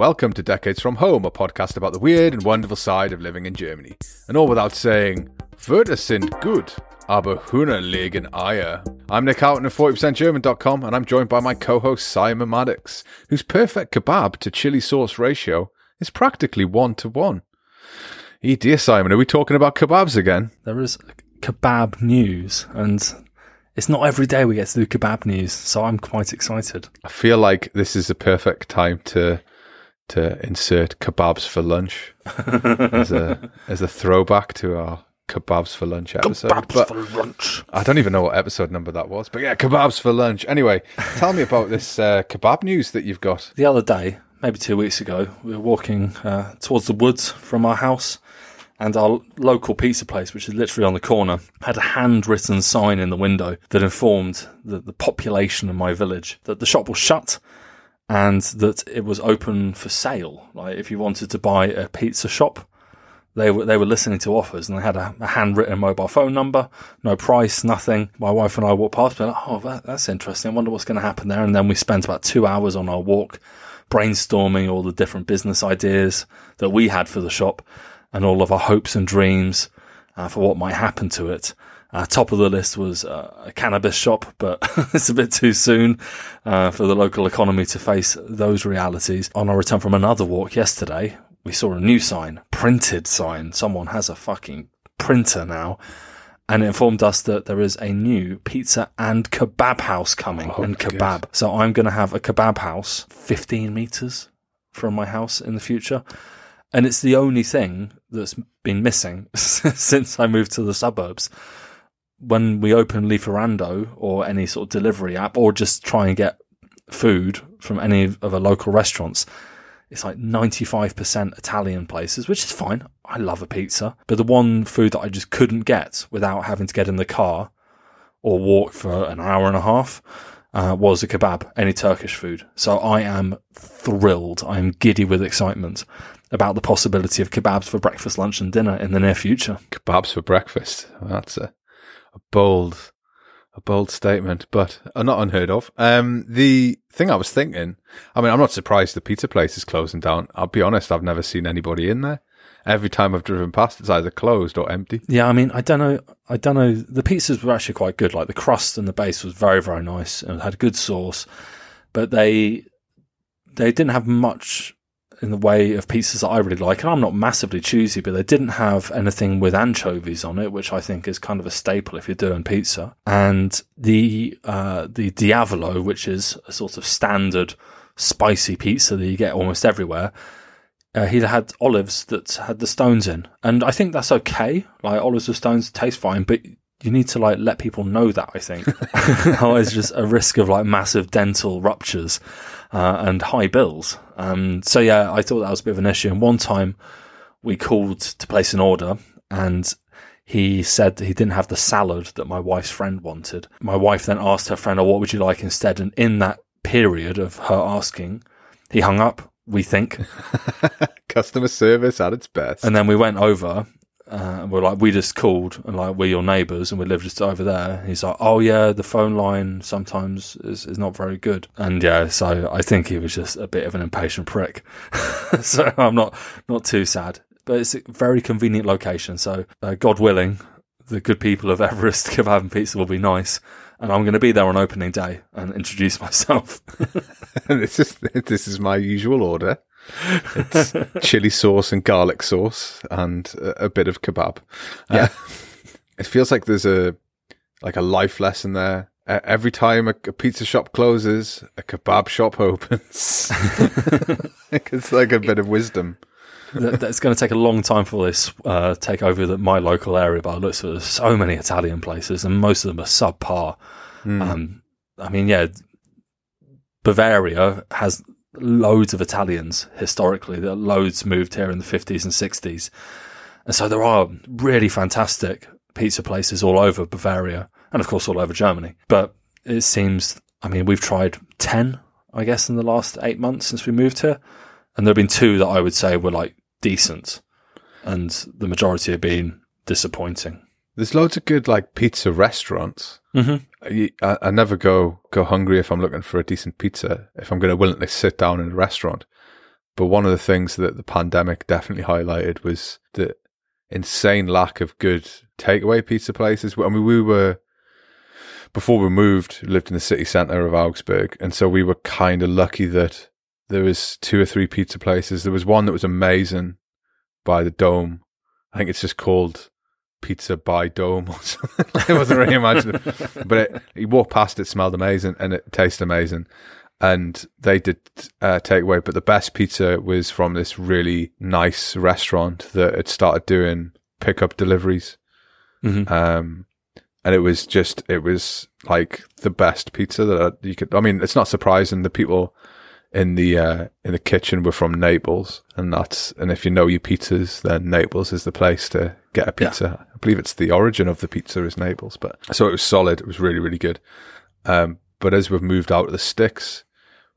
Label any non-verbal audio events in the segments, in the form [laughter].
Welcome to Decades from Home, a podcast about the weird and wonderful side of living in Germany. And all without saying, Wörter sind gut, aber Hühner legen Eier. I'm Nick Houghton of 40%German.com, and I'm joined by my co-host Simon Maddox, whose perfect kebab to chili sauce ratio is practically one to one. Hey, dear Simon, are we talking about kebabs again? There is kebab news, and it's not every day we get to do kebab news, so I'm quite excited. I feel like this is the perfect time to to insert kebabs for lunch as a [laughs] as a throwback to our kebabs for lunch episode. Kebabs But for lunch. I don't even know what episode number that was, but yeah, kebabs for lunch. Anyway, tell me about this uh, kebab news that you've got. The other day, maybe two weeks ago, we were walking uh, towards the woods from our house, and our local pizza place, which is literally on the corner, had a handwritten sign in the window that informed the, the population of my village that the shop was shut and that it was open for sale. Like if you wanted to buy a pizza shop, they were they were listening to offers and they had a, a handwritten mobile phone number, no price, nothing. My wife and I walked past, and like, oh, that, that's interesting. I wonder what's going to happen there. And then we spent about two hours on our walk, brainstorming all the different business ideas that we had for the shop, and all of our hopes and dreams uh, for what might happen to it. Uh, top of the list was uh, a cannabis shop, but [laughs] it's a bit too soon uh, for the local economy to face those realities. On our return from another walk yesterday, we saw a new sign, printed sign. Someone has a fucking printer now. And it informed us that there is a new pizza and kebab house coming Oh, and good. kebab. So I'm going to have a kebab house 15 meters from my house in the future. And it's the only thing that's been missing [laughs] since I moved to the suburbs. When we open Lieferando or any sort of delivery app or just try and get food from any of the local restaurants, it's like 95% Italian places, which is fine. I love a pizza. But the one food that I just couldn't get without having to get in the car or walk for an hour and a half uh, was a kebab, any Turkish food. So I am thrilled. I am giddy with excitement about the possibility of kebabs for breakfast, lunch, and dinner in the near future. Kebabs for breakfast. That's a, a bold, a bold statement, but not unheard of. Um, the thing I was thinking, I mean, I'm not surprised the pizza place is closing down. I'll be honest, I've never seen anybody in there. Every time I've driven past, it's either closed or empty. Yeah, I mean, I don't know. I don't know. The pizzas were actually quite good. Like the crust and the base was very, very nice and had good sauce, but they they didn't have much in the way of pizzas that I really like. And I'm not massively choosy, but they didn't have anything with anchovies on it, which I think is kind of a staple if you're doing pizza. And the uh, the Diavolo, which is a sort of standard spicy pizza that you get almost everywhere uh, he had olives that had the stones in, and I think that's okay. Like olives with stones taste fine, but you need to like let people know that. I think [laughs] otherwise, just a risk of like massive dental ruptures uh, and high bills. Um, so yeah, I thought that was a bit of an issue. And one time we called to place an order, and he said that he didn't have the salad that my wife's friend wanted. My wife then asked her friend, "Oh, what would you like instead?" And in that period of her asking, he hung up. We think. [laughs] Customer service at its best. And then we went over. Uh, and we're like, we just called and like, we're your neighbours and we live just over there. He's like, oh yeah, the phone line sometimes is, is not very good. And yeah, so I think he was just a bit of an impatient prick. [laughs] so I'm not, not too sad, but it's a very convenient location. So uh, God willing, the good people of Everest [laughs] Kebab and Pizza will be nice. And I'm going to be there on opening day and introduce [laughs] myself. And this is this is my usual order. It's chili sauce and garlic sauce and a, a bit of kebab. Yeah. Uh, [laughs] it feels like there's a like a life lesson there. Uh, every time a, a pizza shop closes, a kebab shop [laughs] opens. [laughs] it's like a bit of wisdom. that, that's going to take a long time for this uh, take over the, my local area. But I looked there's so many Italian places, and most of them are subpar. Um, I mean, yeah, Bavaria has loads of Italians historically. There are loads moved here in the 50s and 60s, and so there are really fantastic pizza places all over Bavaria, and of course all over Germany. But it seems, I mean, we've tried ten, I guess, in the last eight months since we moved here, and there have been two that I would say were like decent, and the majority have been disappointing. There's loads of good like pizza restaurants. Mm-hmm. I, I I never go go hungry if I'm looking for a decent pizza. If I'm going to willingly sit down in a restaurant, But one of the things that the pandemic definitely highlighted was the insane lack of good takeaway pizza places. I mean, we were before we moved, lived in the city centre of Augsburg, and so we were kind of lucky that there was two or three pizza places. There was one that was amazing by the Dome. I think it's just called Pizza by Dome or [laughs] something. it wasn't really imaginative, [laughs] but it, you walked past it, smelled amazing, and it tasted amazing. And they did uh, takeaway, but the best pizza was from this really nice restaurant that had started doing pickup deliveries. Mhm. Um, and it was just, it was like the best pizza that you could. I mean, it's not surprising the people in the uh, in the kitchen were from Naples, and that's and if you know your pizzas, then Naples is the place to get a pizza. I believe it's the origin of the pizza is Naples, but so it was solid. It was really really good. Um, but as we've moved out of the sticks,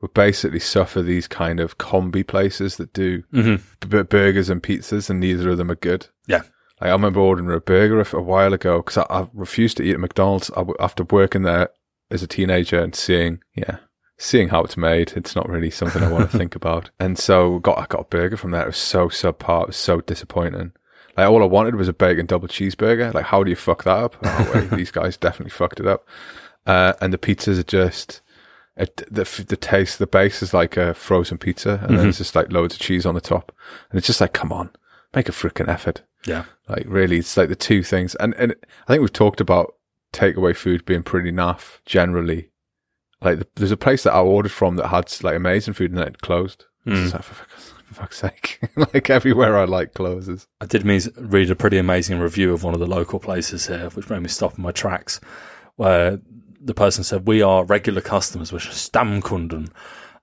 we basically suffer these kind of combi places that do Mhm. b- burgers and pizzas, and neither of them are good. Yeah. Like, I remember ordering a burger a, a while ago because I, I refused to eat at McDonald's I w- after working there as a teenager and seeing, yeah, seeing how it's made. It's not really something I want to [laughs] think about. And so got I got a burger from there. It was so subpar. It was so disappointing. Like all I wanted was a bacon double cheeseburger. Like how do you fuck that up? Oh wait, [laughs] these guys definitely fucked it up. Uh, and the pizzas are just. It, the the taste, the base is like a frozen pizza, and then it's just like loads of cheese on the top, and it's just like, come on, make a freaking effort. Yeah. Like really, it's like the two things, and and I think we've talked about takeaway food being pretty naff generally. Like the, there's a place that I ordered from that had like amazing food and then it closed. Mm. like, for, fuck's- sake, [laughs] like everywhere I like closes. I did mean, read a pretty amazing review of one of the local places here, which made me stop in my tracks, where the person said, "We are regular customers, we're Stammkunden."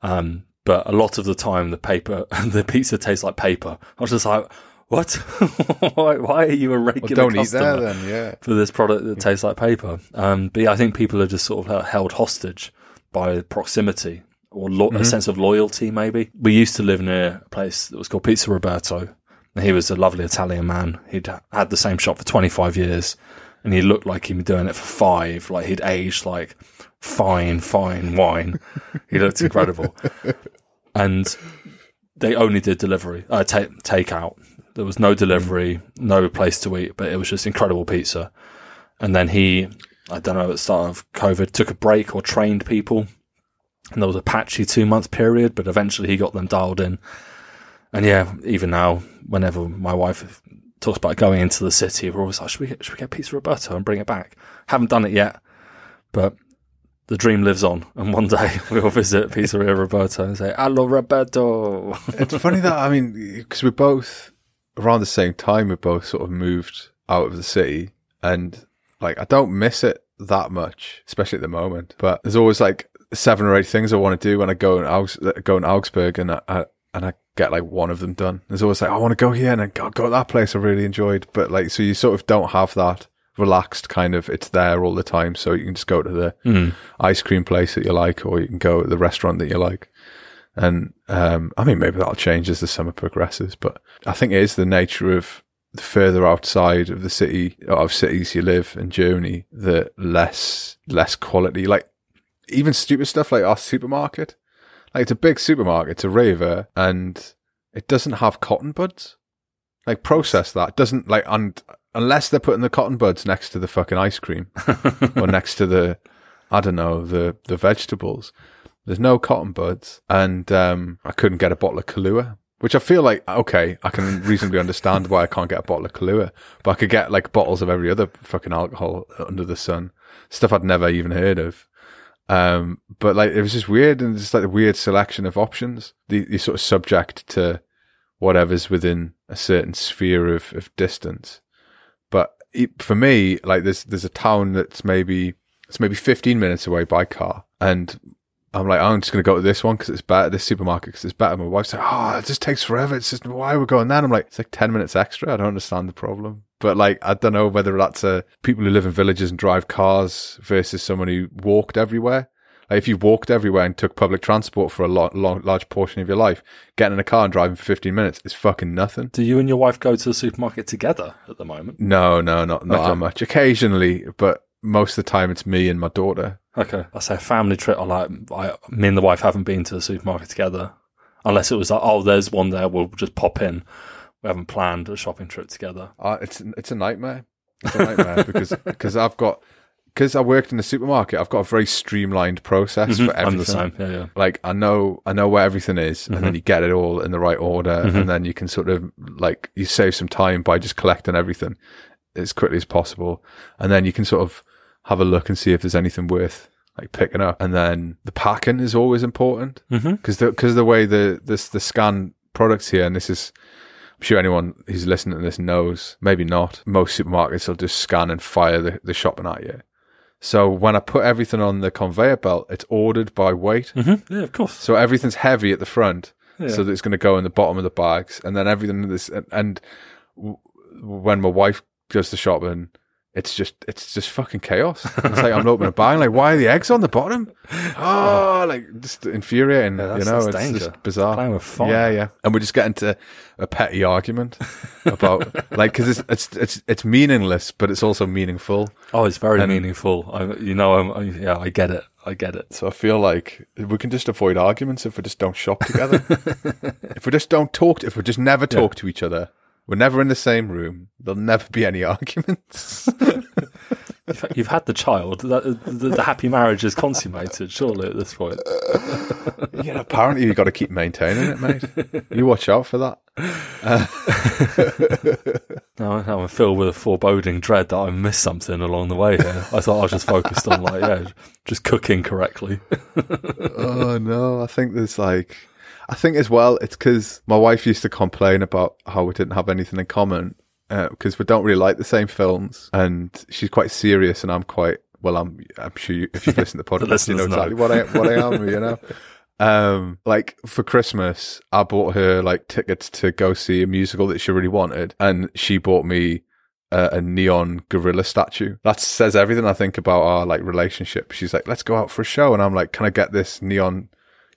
Um, but a lot of the time, the paper, [laughs] the pizza tastes like paper. I was just like, "What? [laughs] why, why are you a Well, regular don't eat customer there then, yeah. for this product that tastes like paper?" Um, but yeah, I think people are just sort of held hostage by proximity or lo- a sense of loyalty. Maybe we used to live near a place that was called Pizza Roberto. And he was a lovely Italian man. He'd had the same shop for 25 years and he looked like he'd been doing it for five. Like he'd aged like fine, fine wine. he looked [laughs] incredible. And they only did delivery, uh, ta takeout. There was no delivery, no place to eat, but it was just incredible pizza. And then he, I don't know, at the start of COVID, took a break or trained people. And there was a patchy two month period, but eventually he got them dialed in. And yeah, even now, whenever my wife talks about going into the city, we're always like, should we, get, should we get Pizza Roberto and bring it back? Haven't done it yet, but the dream lives on. And one day [laughs] we'll visit Pizzeria Roberto and say, Hello, Roberto. It's funny that I mean, because we're both around the same time. We both sort of moved out of the city, and like I don't miss it that much, especially at the moment. But there's always like seven or eight things I want to do when I go in Augs- go in Augsburg, and I, I and I get like one of them done. There's always like I want to go here and then go, go to that place I really enjoyed, but like so you sort of don't have that relaxed kind of it's there all the time, so you can just go to the Mm. ice cream place that you like, or you can go to the restaurant that you like. And um, I mean, maybe that'll change as the summer progresses, but I think it is the nature of the further outside of the city of cities you live in Germany, the less less quality. Like even stupid stuff like our supermarket. Like it's a big supermarket, it's a Rewe, and it doesn't have cotton buds. Like process that doesn't like and unless they're putting the cotton buds next to the fucking ice cream [laughs] or next to the I don't know the the vegetables. There's no cotton buds, and um, I couldn't get a bottle of Kahlua, which I feel like okay, I can reasonably understand why I can't get a bottle of Kahlua, but I could get like bottles of every other fucking alcohol under the sun, stuff I'd never even heard of. Um, but like it was just weird, and just like a weird selection of options. The, you're sort of subject to whatever's within a certain sphere of, of distance. But it, for me, like there's there's a town that's maybe it's maybe 15 minutes away by car, and I'm like, I'm just to go to this one because it's better. This supermarket because it's better. My wife's like, oh, it just takes forever. It's just why we're we going? And I'm like, it's like 10 minutes extra. I don't understand the problem. But like, I don't know whether that's a people who live in villages and drive cars versus someone who walked everywhere. Like if you walked everywhere and took public transport for a lot, long, large portion of your life, getting in a car and driving for 15 minutes is fucking nothing. Do you and your wife go to the supermarket together at the moment? No, no, not not Okay. that oh. much. Occasionally, but most of the time it's me and my daughter. Okay. I say a family trip. I like, I, me and the wife haven't been to the supermarket together. Unless it was like, oh, there's one there, we'll just pop in. We haven't planned a shopping trip together. Uh, it's it's a nightmare. It's a nightmare [laughs] because because I've got because I worked in the supermarket. I've got a very streamlined process for everything. I'm the same. Yeah, yeah. Like I know I know where everything is, and Mm-hmm. then you get it all in the right order, and then you can sort of like you save some time by just collecting everything as quickly as possible, and then you can sort of have a look and see if there's anything worth like picking up, and then the packing is always important because because the way the this the scan products here, and this is. I'm sure anyone who's listening to this knows, maybe not. Most supermarkets will just scan and fire the, the shopping at you. So when I put everything on the conveyor belt, it's ordered by weight. hmm Yeah, of course. So everything's heavy at the front, Yeah. so that it's going to go in the bottom of the bags, and then everything this and, and w- when my wife goes to shopping, it's just it's just fucking chaos. It's like I'm opening a bag, like why are the eggs on the bottom? Oh, like just infuriating. Yeah, you know, it's danger. just bizarre. Playing with fire. Yeah, yeah, and we just get into a petty argument about like because it's it's it's it's meaningless, but it's also meaningful. Oh, it's very And- meaningful. I, you know, I'm, I, yeah, I get it. I get it. So I feel like we can just avoid arguments if we just don't shop together. [laughs] if we just don't talk, to, if we just never talk to each other, we're never in the same room. There'll never be any [laughs] arguments. You've, you've had the child. The, the, the happy marriage is consummated, surely, at this point. [laughs] yeah, apparently you've got to keep maintaining it, mate. You watch out for that. [laughs] Now, now I'm filled with a foreboding dread that I missed something along the way here. I thought I was just focused on, like, yeah, just cooking correctly. oh no, I think there's like, I think as well, it's because my wife used to complain about how we didn't have anything in common because we don't really like the same films, and she's quite serious, and I'm quite. Well, I'm. I'm sure you, if you've listened to the [laughs] podcast, you know exactly what I what I am. You know, [laughs] um, like for Christmas, I bought her like tickets to go see a musical that she really wanted, and she bought me a, a neon gorilla statue. That says everything I think about our like relationship. She's like, "Let's go out for a show," and I'm like, "Can I get this neon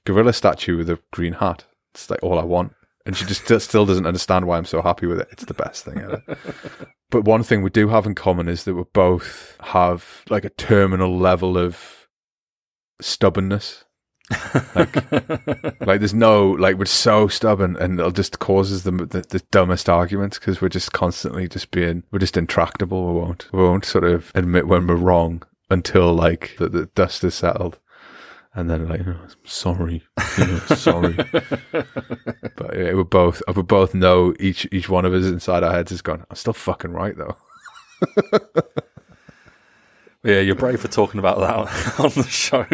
gorilla statue with a green hat?" It's like all I want. And she just still, doesn't understand why I'm so happy with it. It's the best thing ever. [laughs] but one thing we do have in common is that we both have like a terminal level of stubbornness. Like, [laughs] like there's no like we're so stubborn, and it just causes the the, the dumbest arguments because we're just constantly just being we're just intractable. We won't we won't sort of admit when we're wrong until like the, the dust is settled, and then like "Oh, sorry, you know, sorry. [laughs] but yeah, we both we both know each each one of us inside our heads is gone. I'm still fucking right though. [laughs] yeah, you're brave for talking about that [laughs] on the show.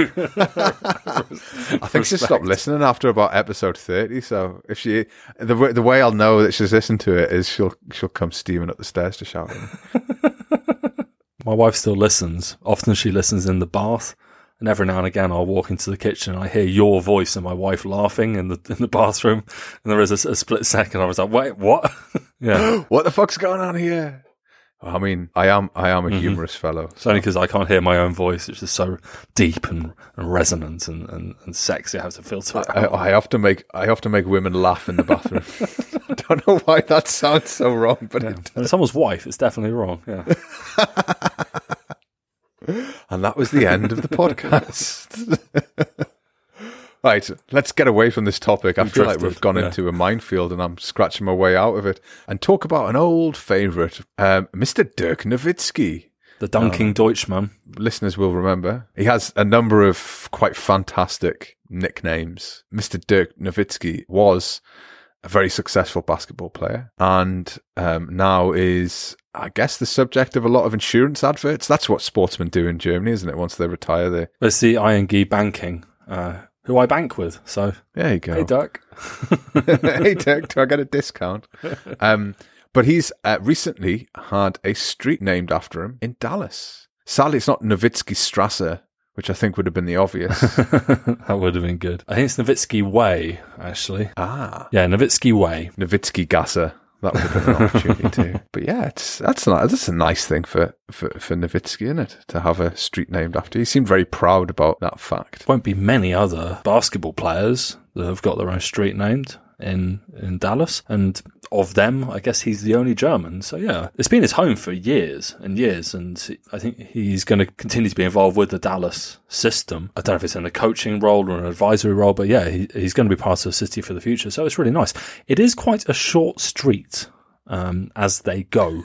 I think she stopped listening after about episode thirty. So if she, the way- the way I'll know that she's listened to it is she'll she'll come steaming up the stairs to shout. At me. My wife still listens. Often she listens in the bath. And every now and again, I'll walk into the kitchen and I hear your voice and my wife laughing in the in the bathroom. And there is a, a split second. I was like, "Wait, what?" [laughs] yeah, [gasps] what the fuck's going on here? I mean, I am I am a mm-hmm. humorous fellow. it's only because I can't hear my own voice. It's just so deep and, and resonant and, and, and sexy. I have to filter it I, out. I often make I often make women laugh in the bathroom. I [laughs] [laughs] don't know why that sounds so wrong, but. And someone's wife, it's definitely wrong. Yeah. And that was the end of the podcast. [laughs] right, let's get away from this topic. I We've feel like we've gone yeah. into a minefield and I'm scratching my way out of it. And talk about an old favourite, um, Mr. Dirk Nowitzki. The Dunking Deutschman. Listeners will remember. He has a number of quite fantastic nicknames. Mr. Dirk Nowitzki was a very successful basketball player and um, now is, I guess, the subject of a lot of insurance adverts. That's what sportsmen do in Germany, isn't it? Once they retire, they It's the ING Banking, uh, who I bank with. So, there you go. hey, Dirk. [laughs] hey, [laughs] Dirk, do I get a discount? Um, but he's uh, recently had a street named after him in Dallas. Sadly, it's not Nowitzki Strasse, which I think would have been the obvious. [laughs] that would have been good. I think it's Nowitzki Way, actually. ah, Yeah, Nowitzki Way. Nowitzki Gasser. That would have been an opportunity [laughs] too. But yeah, it's that's not, that's a nice thing for for for Nowitzki, isn't it? To have a street named after. He seemed very proud about that fact. Won't be many other basketball players that have got their own street named in in Dallas, and of them, I guess he's the only German. So yeah, it's been his home for years and years, and I think he's going to continue to be involved with the Dallas system. I don't know if it's in a coaching role or an advisory role, but yeah, he, he's going to be part of the city for the future. So it's really nice. It is quite a short street um, as they go.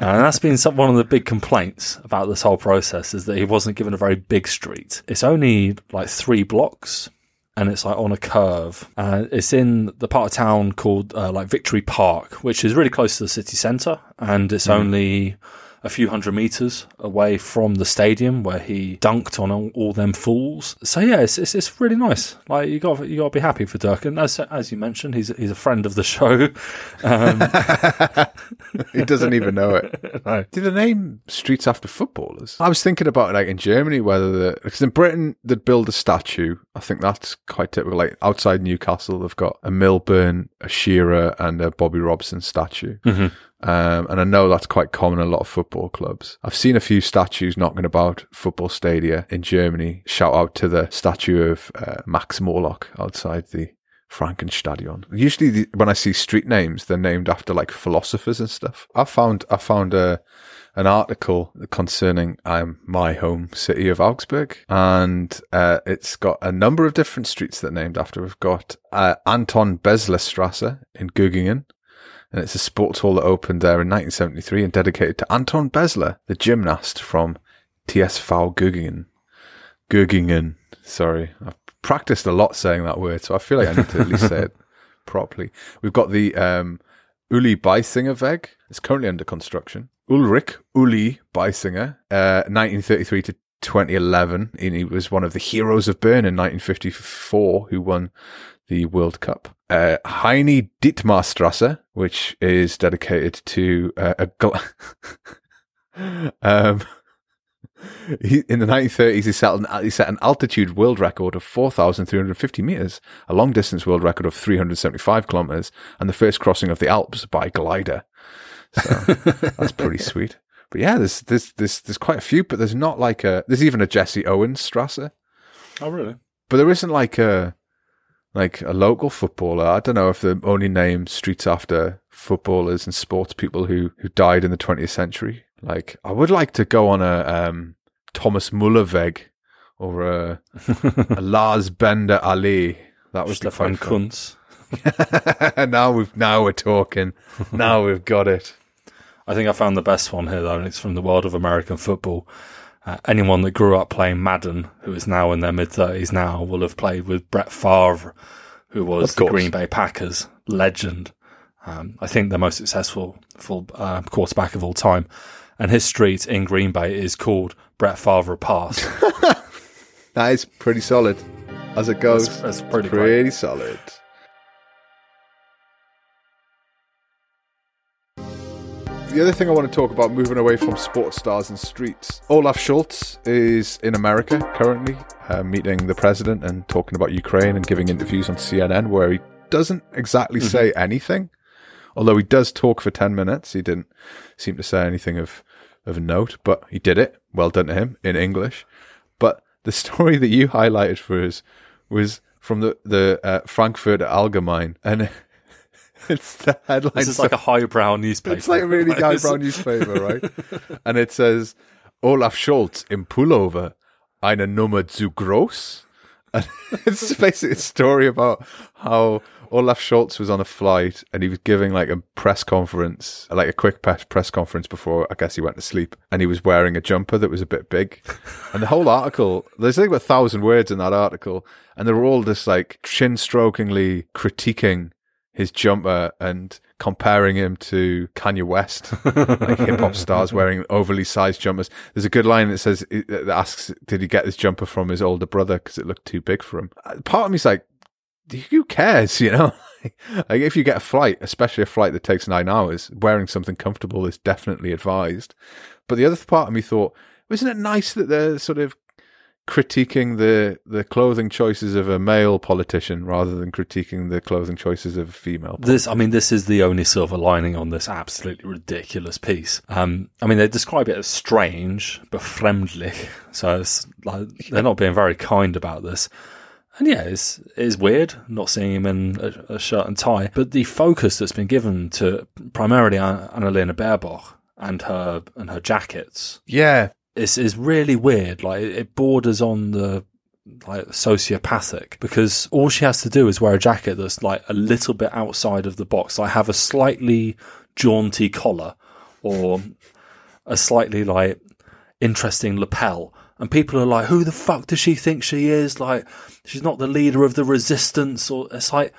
And that's been some, one of the big complaints about this whole process is that he wasn't given a very big street. It's only like three blocks and it's like on a curve. Uh, it's in the part of town called uh, like Victory Park, which is really close to the city centre, and it's mm. only a few hundred meters away from the stadium where he dunked on all, all them fools. So yeah, it's, it's, it's really nice. Like you got you got to be happy for Dirk, and as as you mentioned, he's he's a friend of the show. [laughs] Um, [laughs] he doesn't even know it. [laughs] no. Did they name streets after footballers? I was thinking about like in Germany whether the because in Britain they'd build a statue. I think that's quite typical. Like outside Newcastle, they've got a Milburn, a Shearer, and a Bobby Robson statue. Mm-hmm. Um, and I know that's quite common in a lot of football clubs. I've seen a few statues knocking about football stadia in Germany. Shout out to the statue of uh, Max Morlock outside the Frankenstadion. Usually, the, when I see street names, they're named after like philosophers and stuff. I found I found a an article concerning um, my home city of Augsburg, and uh, it's got a number of different streets that are named after. We've got uh, Anton Besler Strasse in Göggingen, and it's a sports hall that opened there in 1973 and dedicated to Anton Besler, the gymnast from TSV Göggingen. Göggingen, sorry. I've practiced a lot saying that word, so I feel like I need to at least say it [laughs] properly. We've got the um, Uli Biesinger Weg. It's currently under construction. Ulrich Uli Biesinger, uh, 1933 to 2011. And he was one of the heroes of Bern in 1954 who won the World Cup. Uh, Heini Dittmarstrasse, which is dedicated to uh, a. Gl- [laughs] um, in the 1930s, he set, an, he set an altitude world record of 4,350 meters, a long distance world record of 375 kilometers, and the first crossing of the Alps by glider. So that's pretty [laughs] sweet. But yeah, there's, there's, there's, there's quite a few, but there's not like a, there's even a Jesse Owens Strasser. Oh, really? But there isn't like a, like a local footballer. I don't know if they only name streets after footballers and sports people who, who died in the 20th century. Like, I would like to go on a um, Thomas Mullerweg or a, a [laughs] Lars Bender Ali. That was Stefan Kuntz. [laughs] now we've now we're talking. now we've got it. I think I found the best one here though, and it's from the world of American football. Uh, anyone that grew up playing Madden, who is now in their mid thirties now, will have played with Brett Favre, who was the Green Bay Packers legend. Um, I think the most successful full uh, quarterback of all time, and his street in Green Bay is called Brett Favre Pass. [laughs] that is pretty solid, as it goes. That's, that's pretty pretty solid. The other thing I want to talk about, moving away from sports stars and streets, Olaf Scholz is in America currently, uh, meeting the president and talking about Ukraine and giving interviews on CNN where he doesn't exactly mm-hmm. say anything. Although he does talk for 10 minutes, he didn't seem to say anything of, of note, but he did it. Well done to him in English. But the [laughs] story that you highlighted for us was from the, the uh, Frankfurt Allgemein. And [laughs] it's the headline. This is like a highbrow newspaper. It's like a really [laughs] highbrow newspaper, right? and it says Olaf Scholz im Pullover, eine Nummer zu groß. [laughs] And it's basically a story about how Olaf Scholz was on a flight and he was giving like a press conference, like a quick press conference before I guess he went to sleep. And he was wearing a jumper that was a bit big. And the whole article, there's like a thousand words in that article, and they were all just like chin strokingly critiquing his jumper and comparing him to Kanye West, [laughs] like hip hop [laughs] stars wearing overly sized jumpers. There's a good line that says, that asks, did he get this jumper from his older brother because it looked too big for him? Uh, part of me's like, who cares, [laughs] you know? like if you get a flight, especially a flight that takes nine hours, wearing something comfortable is definitely advised. But the other part of me thought, isn't it nice that they're sort of critiquing the the clothing choices of a male politician rather than critiquing the clothing choices of a female. Politician. This, I mean, this is the only silver lining on this absolutely ridiculous piece. Um, I mean, they describe it as strange, befremdlich. [laughs] So it's like they're not being very kind about this. And yeah, it's, it's weird not seeing him in a, a shirt and tie. But the focus that's been given to primarily Annalena Baerbock and her and her jackets Yeah, is is really weird. Like it borders on the like sociopathic because all she has to do is wear a jacket that's like a little bit outside of the box. Like have a slightly jaunty collar or a slightly like interesting lapel. And people are like, who the fuck does she think she is? Like, she's not the leader of the resistance. Or it's like,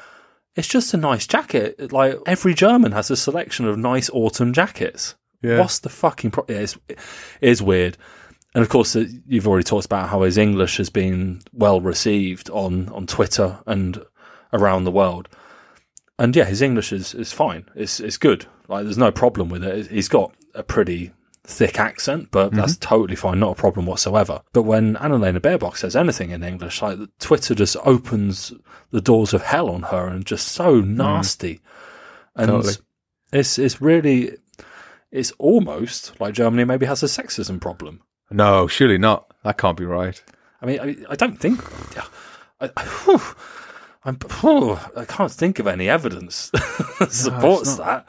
it's just a nice jacket. Like, every German has a selection of nice autumn jackets. Yeah. What's the fucking pro- yeah, it's, it is weird. And of course, uh, you've already talked about how his English has been well received on, on Twitter and around the world. And yeah, his English is, is fine. It's it's good. Like there's no problem with it. He's got a pretty thick accent, but that's totally fine. Not a problem whatsoever. But when Annalena Baerbock says anything in English, like Twitter just opens the doors of hell on her and just so nasty. And Totally. it's it's really it's almost like Germany maybe has a sexism problem. No, surely not. That can't be right. I mean, I, I don't think. I, I, whew, I'm, whew, I can't think of any evidence [laughs] that supports that.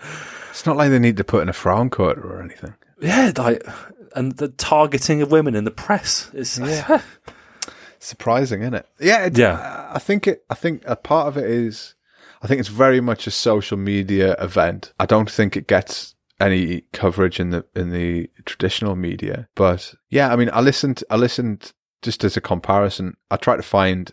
It's not like they need to put in a Frauen quota or anything. Yeah, like, and the targeting of women in the press is. Yeah. [laughs] Surprising, isn't it? Yeah, it, Yeah. I think it. I think a part of it is. I think it's very much a social media event. I don't think it gets any coverage in the in the traditional media. But yeah, I mean, I listened. I listened just as a comparison. I tried to find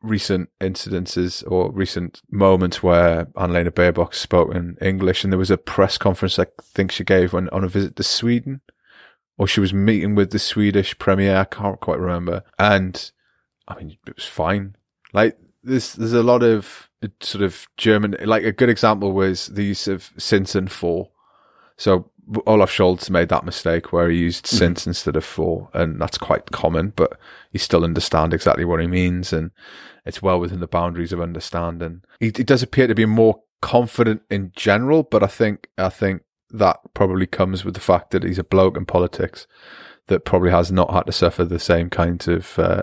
recent incidences or recent moments where Annalena Baerbock spoke in English, and there was a press conference I think she gave when on a visit to Sweden, or she was meeting with the Swedish premier. I can't quite remember, and I mean it was fine. Like there's there's a lot of sort of German. Like a good example was the use of since and for. So Olaf Scholz made that mistake where he used since instead of for, and that's quite common. But you still understand exactly what he means, and it's well within the boundaries of understanding. He, he does appear to be more confident in general, but I think I think that probably comes with the fact that he's a bloke in politics that probably has not had to suffer the same kinds of uh,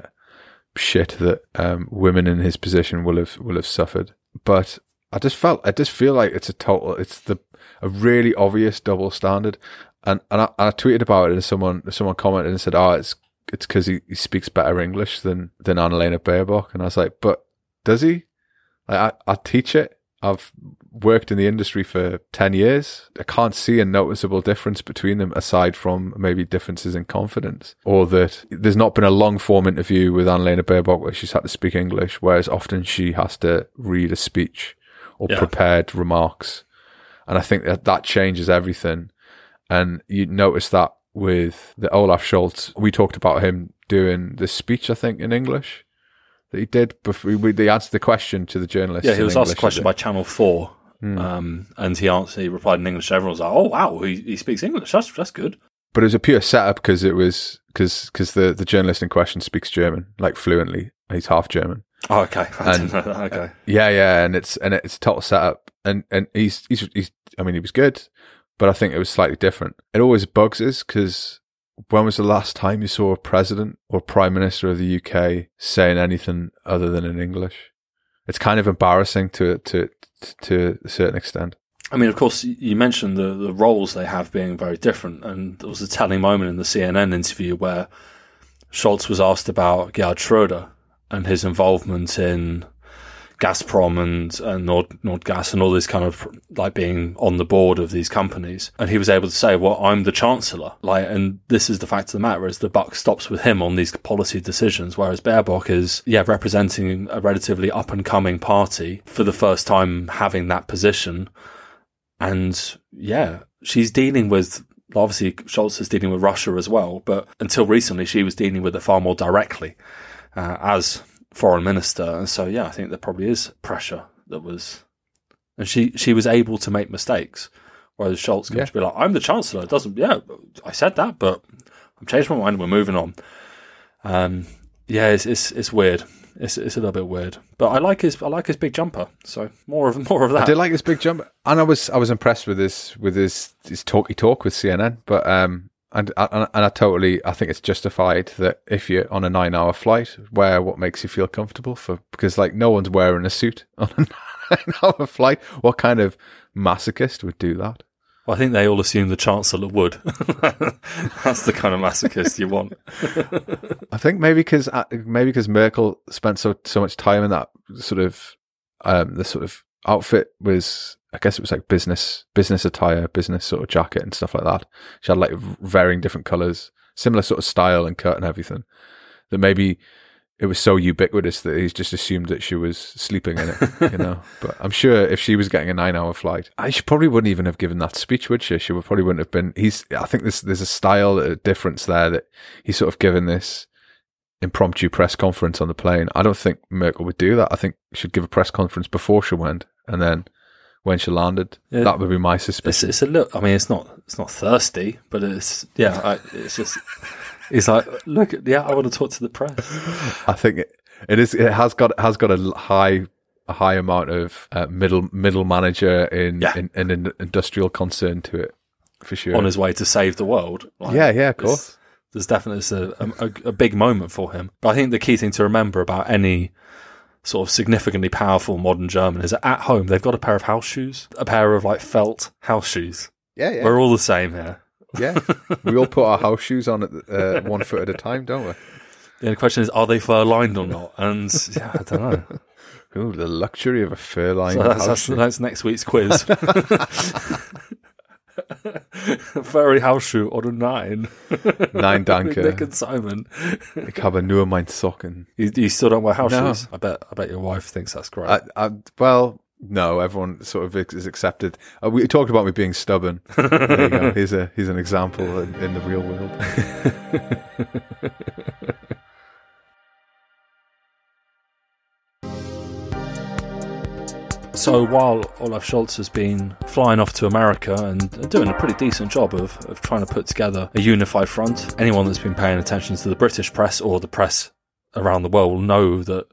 shit that um, women in his position will have will have suffered. But I just felt I just feel like it's a total it's the a really obvious double standard. And and I, I tweeted about it and someone someone commented and said, "Oh, it's it's because he, he speaks better English than than Annalena Baerbock." And I was like, "But does he? Like, I I teach it. I've worked in the industry for 10 years. I can't see a noticeable difference between them aside from maybe differences in confidence or that there's not been a long form interview with Annalena Baerbock where she's had to speak English, whereas often she has to read a speech or Yeah. prepared remarks. And I think that that changes everything. And you notice that with the Olaf Scholz. We talked about him doing the speech, I think, in English that he did before we, they answered the question to the journalist. Yeah, he was asked a question by? Channel 4. Hmm. Um, and he answered, he replied in English. Everyone was like, oh, wow, he, he speaks English. That's, that's good. but it was a pure setup because it was because because the the journalist in question speaks German like fluently. He's half German. Oh, okay. [laughs] I And- didn't know that. Okay. Uh, yeah, yeah, and it's and it's a total setup, and and he's he's he's. I mean, he was good, but I think it was slightly different. It always bugs us because when was the last time you saw a president or prime minister of the UK saying anything other than in English? It's kind of embarrassing to to to a certain extent. I mean, of course, you mentioned the, the roles they have being very different, and there was a telling moment in the CNN interview where Scholz was asked about Gerhard Schroeder and his involvement in Gazprom and, and Nord Nordgas and all this kind of like being on the board of these companies, and he was able to say, "Well, I'm the chancellor," like, and this is the fact of the matter: is the buck stops with him on these policy decisions, whereas Baerbock is, yeah, representing a relatively up and coming party for the first time having that position. And yeah, she's dealing with obviously Scholz is dealing with Russia as well, but until recently she was dealing with it far more directly uh, as foreign minister. And so yeah, I think there probably is pressure that was, and she she was able to make mistakes, whereas Scholz can Yeah. just be like, "I'm the chancellor." It doesn't. Yeah, I said that, but I've changed my mind. We're moving on. Um, yeah, it's it's it's weird. It's it's a little bit weird, but I like his I like his big jumper. So more of [laughs] more of that. I did like his big jump, and I was I was impressed with his with his his talky talk with CNN. But um, and, and and I totally I think it's justified that if you're on a nine hour flight, wear what makes you feel comfortable for because like no one's wearing a suit [laughs] on a nine hour flight. What kind of masochist would do that? Well, I think they all assume the Chancellor would. [laughs] That's the kind of masochist you want. I think maybe because maybe because Merkel spent so so much time in that sort of um, the sort of outfit was I guess it was like business business attire, business sort of jacket and stuff like that. She had like varying different colors, similar sort of style and cut and everything. That maybe it was so ubiquitous that he's just assumed that she was sleeping in it, you know. [laughs] but I'm sure if she was getting a nine-hour flight, I she probably wouldn't even have given that speech, would she? She would probably wouldn't have been. He's. I think there's there's a style a difference there that he's sort of given this impromptu press conference on the plane. I don't think Merkel would do that. I think she'd give a press conference before she went, and then when she landed, yeah, that would be my suspicion. It's, it's a look. I mean, it's not it's not thirsty, but it's yeah. I, it's just. He's like, look, yeah, I want to talk to the press. I think it, it is. It has got has got a high a high amount of uh, middle middle manager in, yeah. in, in an industrial concern to it for sure. On his way to save the world. Like, yeah, yeah, of course. There's definitely a, a, a big moment for him. But I think the key thing to remember about any sort of significantly powerful modern German is at home they've got a pair of house shoes, a pair of like felt house shoes. Yeah, yeah. We're all the same here. Yeah, we all put our house shoes on at uh, one foot at a time, don't we? Yeah, the question is, are they fur lined or not? And yeah, I don't know. Ooh, the luxury of a fur lined so that's, that's, that's, next week's quiz. [laughs] [laughs] Shoe or a nine. Nine danke. Nick and Simon. Ik habe nur mein Socken. You, you still don't wear house no. shoes? I bet. I bet your wife thinks that's great. I, I, well, no, everyone sort of is accepted. Uh, we talked about me being stubborn. there you go. [laughs] Here's a here's an example in, in the real world. [laughs] So while Olaf Scholz has been flying off to America and doing a pretty decent job of, of trying to put together a unified front, anyone that's been paying attention to the British press or the press around the world will know that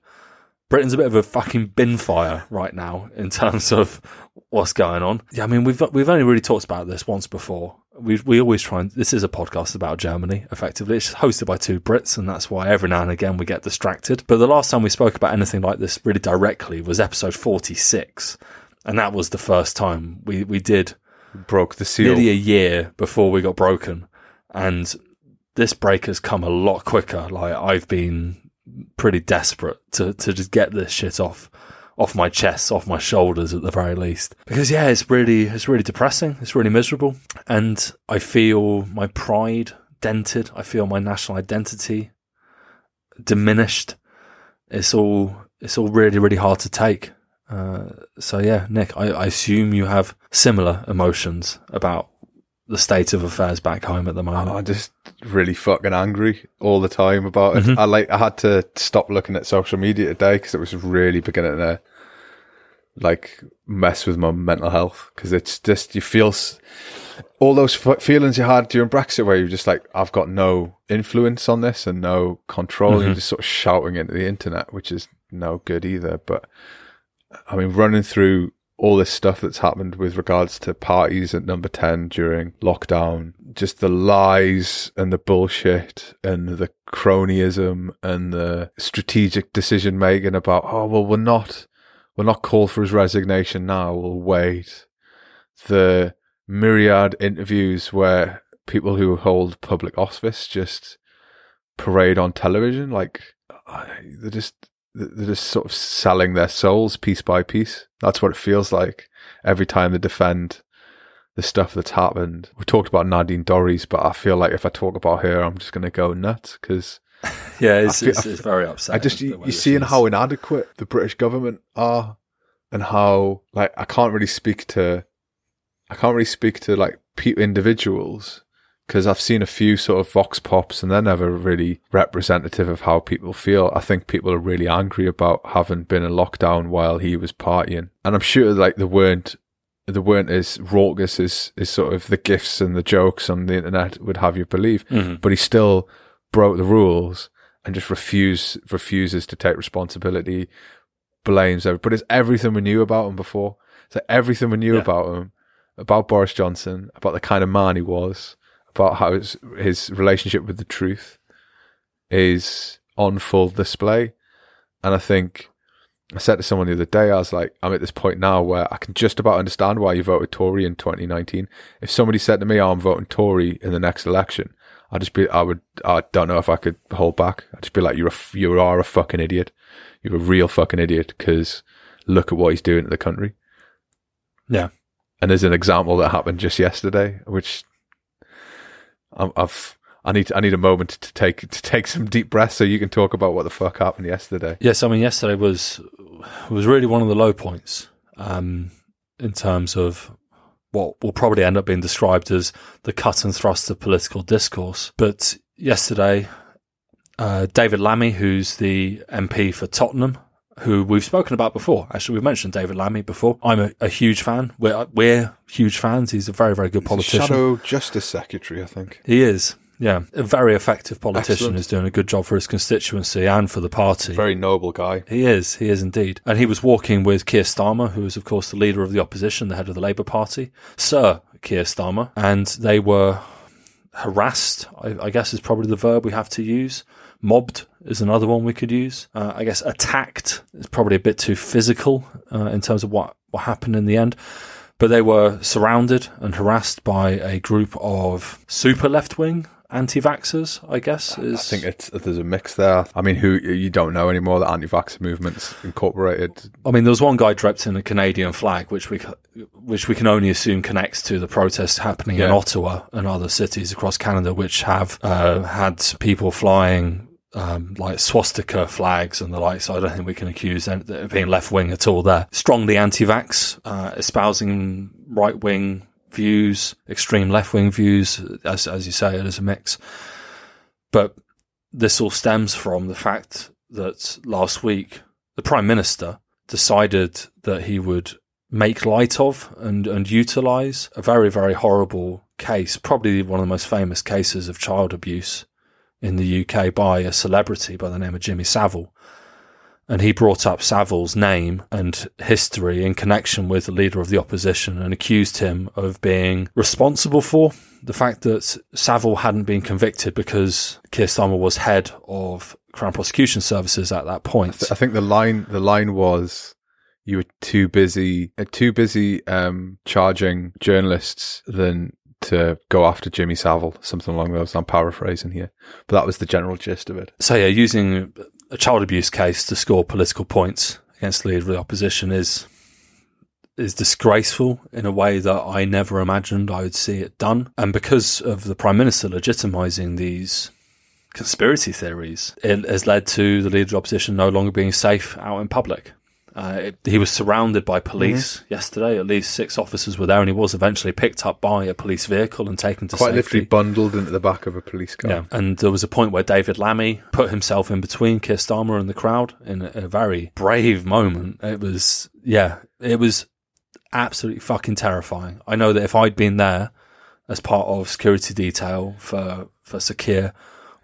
Britain's a bit of a fucking bin fire right now in terms of what's going on. Yeah, I mean we've we've only really talked about this once before. We we always try and this is a podcast about Germany. Effectively, it's hosted by two Brits, and that's why every now and again we get distracted. But the last time we spoke about anything like this really directly was episode forty six, and that was the first time we we did broke the seal nearly a year before we got broken, and this break has come a lot quicker. Like I've been pretty desperate to, to just get this shit off off my chest, off my shoulders at the very least. Because yeah, it's really it's really depressing. It's really miserable. And I feel my pride dented. I feel my national identity diminished. It's all it's all really, really hard to take. Uh, so yeah, Nick, I, I assume you have similar emotions about the state of affairs back home at the moment? I'm just really fucking angry all the time about it. Mm-hmm. I like I had to stop looking at social media today because it was really beginning to like mess with my mental health because it's just you feel all those f- feelings you had during Brexit where you're just like I've got no influence on this and no control. Mm-hmm. You're just sort of shouting into the internet, which is no good either. But I mean, running through all this stuff that's happened with regards to parties at number 10 during lockdown, just the lies and the bullshit and the cronyism and the strategic decision making about, oh, well, we're not, we're not call for his resignation now. We'll wait. The myriad interviews where people who hold public office just parade on television. Like, they're just, they're just sort of selling their souls piece by piece. That's what it feels like every time they defend the stuff that's happened. We talked about Nadine Dorries, but I feel like if I talk about her, I'm just going to go nuts because. [laughs] yeah, it's, feel, it's, it's, very upsetting. I just you, you seeing how inadequate the British government are, and how like I can't really speak to, I can't really speak to like individuals because I've seen a few sort of vox pops and they're never really representative of how people feel. I think people are really angry about having been in lockdown while he was partying. And I'm sure like they weren't they weren't as raucous as, as sort of the gifts and the jokes on the internet would have you believe. Mm-hmm. But he still broke the rules and just refuse refuses to take responsibility, blames everything. But it's everything we knew about him before. So everything we knew yeah. about him, about Boris Johnson, about the kind of man he was, about how his, his relationship with the truth is on full display. And I think I said to someone the other day, I was like, I'm at this point now where I can just about understand why you voted Tory in 2019. If somebody said to me, oh, I'm voting Tory in the next election, I'd just be, I would, I don't know if I could hold back. I'd just be like, you're a, you are a fucking idiot. You're a real fucking idiot because look at what he's doing to the country. Yeah. And there's an example that happened just yesterday, which I've, I need I need a moment to take to take some deep breaths so you can talk about what the fuck happened yesterday. Yes, I mean yesterday was was really one of the low points um, in terms of what will probably end up being described as the cut and thrust of political discourse. But yesterday, uh, David Lammy, who's the MP for Tottenham, who we've spoken about before. Actually, we've mentioned David Lammy before. I'm a, a huge fan. We're we're huge fans. He's a very very good politician. Shadow Justice Secretary, I think. He is. Yeah, a very effective politician Excellent. who's doing a good job for his constituency and for the party. Very noble guy. He is, he is indeed. And he was walking with Keir Starmer, who is, of course, the leader of the opposition, the head of the Labour Party, Sir Keir Starmer. And they were harassed, I, I guess is probably the verb we have to use. Mobbed is another one we could use. Uh, I guess attacked is probably a bit too physical uh, in terms of what, what happened in the end. But they were surrounded and harassed by a group of super left wing anti-vaxxers, I guess. Is I think it's there's a mix there. I mean, who you don't know anymore. The anti-vax movement's incorporated. I mean, there was one guy draped in a Canadian flag, which we which we can only assume connects to the protests happening in Ottawa and other cities across Canada, which have uh, had people flying. Um, like swastika flags and the like, so I don't think we can accuse them of being left wing at all there. Strongly anti vax, uh, espousing right wing views, extreme left wing views, as, as you say, it is a mix. But this all stems from the fact that last week the Prime Minister decided that he would make light of and, and utilize a very, very horrible case, probably one of the most famous cases of child abuse in the UK by a celebrity by the name of Jimmy Savile. And he brought up Savile's name and history in connection with the leader of the opposition and accused him of being responsible for the fact that Savile hadn't been convicted because Keir Starmer was head of Crown Prosecution Services at that point. I think the line the line was you were too busy too busy um, charging journalists than to go after Jimmy Savile, something along those. Lines. I'm paraphrasing here, but that was the general gist of it. So yeah, using a child abuse case to score political points against the leader of the opposition is is disgraceful in a way that I never imagined I would see it done. And because of the Prime Minister legitimising these conspiracy theories, it has led to the leader of the opposition no longer being safe out in public. Uh, it, he was surrounded by police yesterday. At least six officers were there, and he was eventually picked up by a police vehicle and taken to Quite safety. literally bundled into the back of a police car. Yeah, and there was a point where David Lammy put himself in between Keir Starmer and the crowd in a, a very brave moment. It was, yeah, it was absolutely fucking terrifying. I know that if I'd been there as part of security detail for for Sir Keir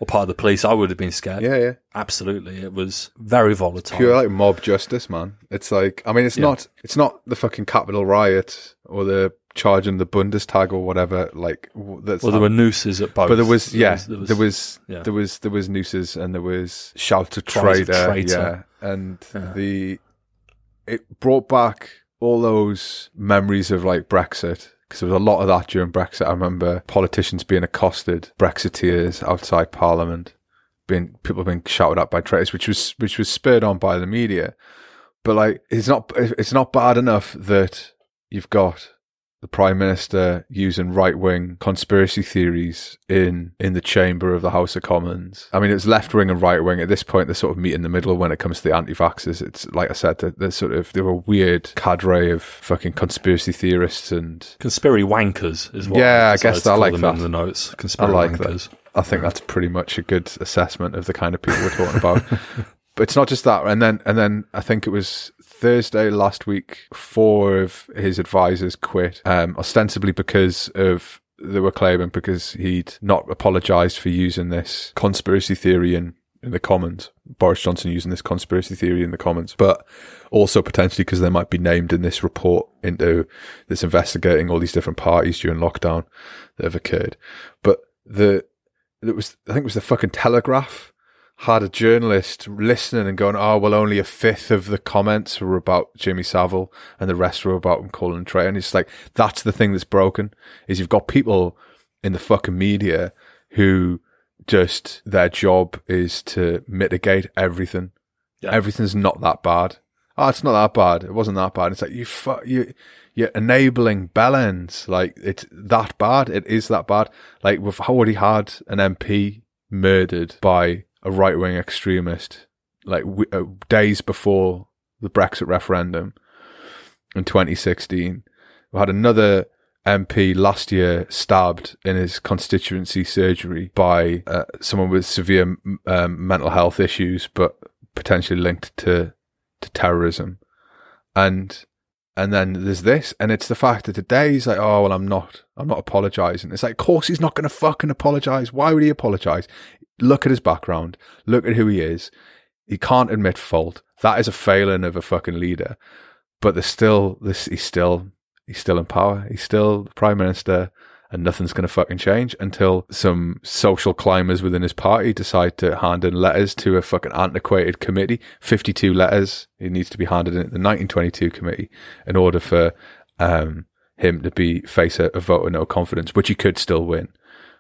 or part of the police, I would have been scared. yeah, yeah. Absolutely, it was very volatile. Pure like mob justice, man. It's like I mean, it's Yeah. not it's not the fucking Capitol riot or the charging the Bundestag or whatever. Like that's well, there were nooses at both. But there was, yeah, there was, there was, yeah. there was, there was nooses and there was shout of traitor, traitor. yeah, and Yeah. the it brought back all those memories of like Brexit because there was a lot of that during Brexit. I remember politicians being accosted, Brexiteers outside Parliament, being people being shouted at by traitors, which was which was spurred on by the media. But like, it's not it's not bad enough that you've got the prime minister using right wing conspiracy theories in in the chamber of the House of Commons. I mean, it's left wing and right wing. At this point, they sort of meet in the middle when it comes to the anti-vaxxers. It's like I said, they're, they're sort of they're a weird cadre of fucking conspiracy theorists, and conspiracy wankers is what Yeah, I guess I like that. in the notes. I Conspiracy like wankers. that. I think that's pretty much a good assessment of the kind of people we're talking about. [laughs] but it's not just that, and then and then I think it was Thursday last week. Four of his advisors quit, um, ostensibly because of they were claiming because he'd not apologized for using this conspiracy theory in in the Commons. Boris Johnson using this conspiracy theory in the Commons, but also potentially because they might be named in this report into this investigating all these different parties during lockdown that have occurred. But the it was I think it was the fucking Telegraph had a journalist listening and going, "Oh, well, only a fifth of the comments were about Jimmy Savile, and the rest were about Colin Trey." And it's like that's the thing that's broken is you've got people in the fucking media who just their job is to mitigate everything. Yeah. Everything's not that bad. Oh, it's not that bad. It wasn't that bad. It's like you, fu- you, you're enabling bellends. Like it's that bad. It is that bad. Like we've already had an MP murdered by a right wing extremist, like w- uh, days before the Brexit referendum in 2016. We had another MP last year stabbed in his constituency surgery by uh, someone with severe um, mental health issues, but potentially linked to to terrorism, and and then there's this, and it's the fact that today he's like, oh well, I'm not, I'm not apologising. It's like, of course he's not going to fucking apologise. Why would he apologise? Look at his background. Look at who he is. He can't admit fault. That is a failing of a fucking leader. But there's still this. He's still he's still in power. He's still the prime minister, and nothing's going to fucking change until some social climbers within his party decide to hand in letters to a fucking antiquated committee. Fifty-two letters. It needs to be handed in at the 1922 committee in order for um, him to be face a, a vote of no confidence, which he could still win.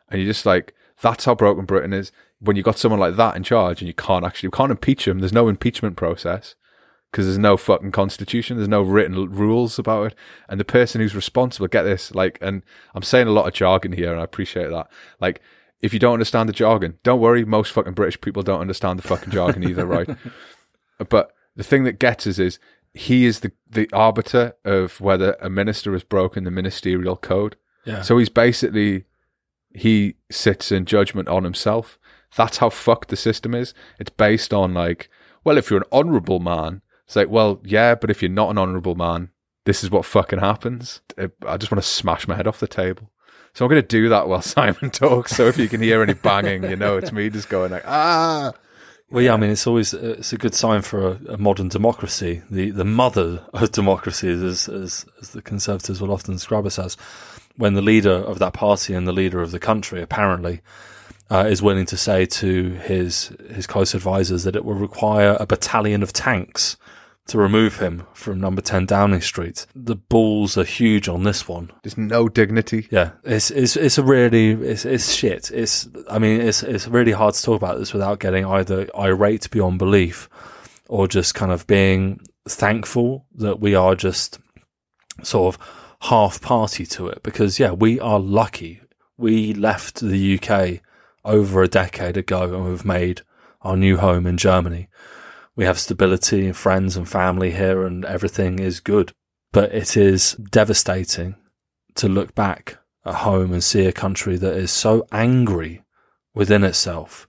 And you're just like, that's how broken Britain is. When you got someone like that in charge and you can't actually, you can't impeach him. There's no impeachment process because there's no fucking constitution. There's no written l- rules about it. And the person who's responsible, get this, like, and I'm saying a lot of jargon here and I appreciate that. Like, if you don't understand the jargon, don't worry. Most fucking British people don't understand the fucking jargon either, right? [laughs] But the thing that gets us is he is the, the arbiter of whether a minister has broken the ministerial code. Yeah. So he's basically he sits in judgment on himself. That's how fucked the system is. It's based on like, well, if you're an honourable man, it's like, well, yeah, but if you're not an honourable man, this is what fucking happens. I just want to smash my head off the table. So I'm going to do that while [laughs] Simon talks. So if you can hear any banging, you know it's me just going like, ah. Well, yeah, I mean, it's always it's a good sign for a, a modern democracy, the the mother of democracy, as, as as the conservatives will often describe us as, when the leader of that party and the leader of the country apparently uh, is willing to say to his his close advisors that it will require a battalion of tanks to remove him from Number Ten Downing Street. The balls are huge on this one. There's no dignity. Yeah, it's it's it's a really it's it's shit. It's I mean it's it's really hard to talk about this without getting either irate beyond belief or just kind of being thankful that we are just sort of half party to it because yeah, we are lucky. We left the UK over a decade ago and we've made our new home in Germany. We have stability and friends and family here and everything is good. But it is devastating to look back at home and see a country that is so angry within itself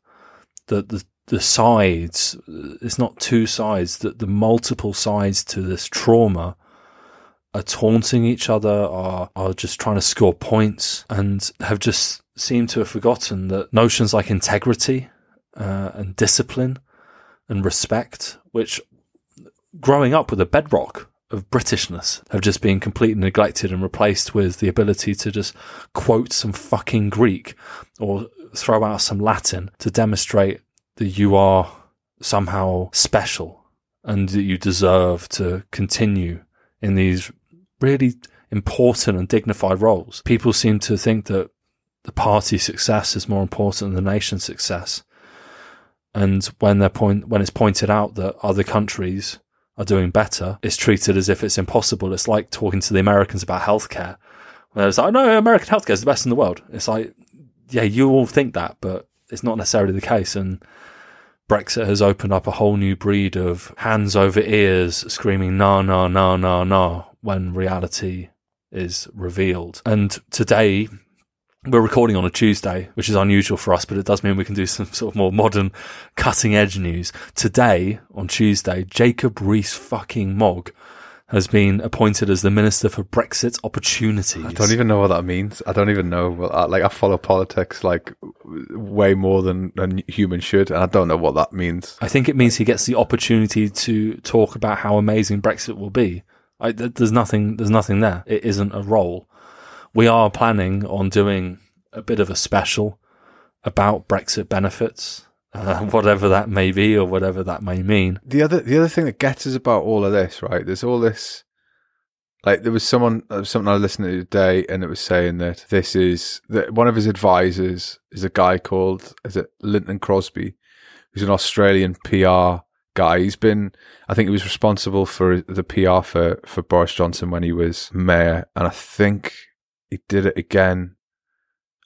that the the sides it's not two sides that the multiple sides to this trauma are taunting each other are are just trying to score points and have just seemed to have forgotten that notions like integrity uh, and discipline and respect which growing up with a bedrock of Britishness have just been completely neglected and replaced with the ability to just quote some fucking Greek or throw out some Latin to demonstrate that you are somehow special and that you deserve to continue in these really important and dignified roles. People seem to think that the party's success is more important than the nation's success. And when they're point when it's pointed out that other countries are doing better, it's treated as if it's impossible. It's like talking to the Americans about healthcare. Where it's like, oh, no, American healthcare is the best in the world. It's like, yeah, you all think that, but it's not necessarily the case. And Brexit has opened up a whole new breed of hands over ears screaming, no, no, no, no, no, when reality is revealed. And today, we're recording on a Tuesday, which is unusual for us, but it does mean we can do some [laughs] sort of more modern, cutting edge news. Today, on Tuesday, Jacob Rees fucking Mogg has been appointed as the Minister for Brexit Opportunities. I don't even know what that means. I don't even know. Like I follow politics like way more than a human should, and I don't know what that means. I think it means he gets the opportunity to talk about how amazing Brexit will be. I, there's nothing. There's nothing there. It isn't a role. We are planning on doing a bit of a special about Brexit benefits uh, [laughs] whatever that may be or whatever that may mean. The other the other thing that gets us about all of this, right? There's all this. Like there was someone, something I listened to today, and it was saying that this is that one of his advisors is a guy called is it Lynton Crosby, who's an Australian PR guy. He's been, I think, he was responsible for the PR for for Boris Johnson when he was mayor, and I think he did it again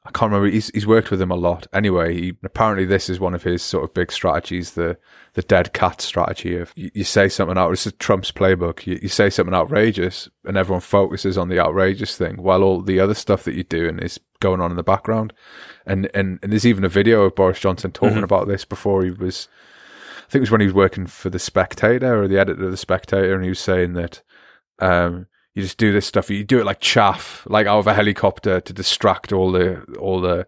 I can't remember. He's he's worked with him a lot. Anyway, he, apparently this is one of his sort of big strategies the the dead cat strategy of you, you say something out. This is Trump's playbook. You, you, say something outrageous, and everyone focuses on the outrageous thing, while all the other stuff that you're doing is going on in the background. And and, and there's even a video of Boris Johnson talking mm-hmm. about this before he was. I think it was when he was working for the Spectator or the editor of the Spectator, and he was saying that. Um, you just do this stuff. You do it like chaff, like out of a helicopter to distract all the all the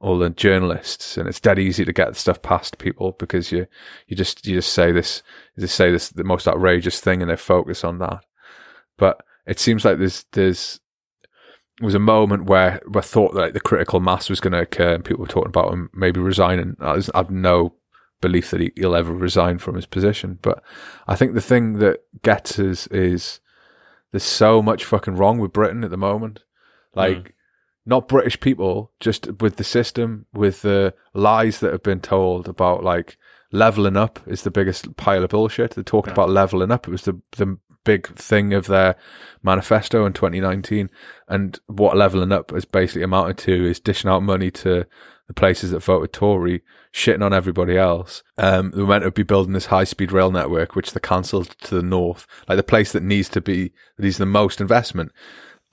all the journalists, and it's dead easy to get stuff past people because you you just you just say this you just say this the most outrageous thing, and they focus on that. But it seems like there's there's there was a moment where where thought that like, the critical mass was going to occur, and people were talking about him maybe resigning. I have no belief that he, will ever resign from his position, but I think the thing that gets us is there's so much fucking wrong with Britain at the moment. Like, mm. not British people, just with the system, with the lies that have been told about like leveling up is the biggest pile of bullshit. They talked yeah. about leveling up. It was the the big thing of their manifesto in 2019. And what leveling up has basically amounted to is dishing out money to the places that voted Tory, shitting on everybody else. Um, they were meant to be building this high speed rail network, which they cancelled to the north. Like the place that needs to be, that needs the most investment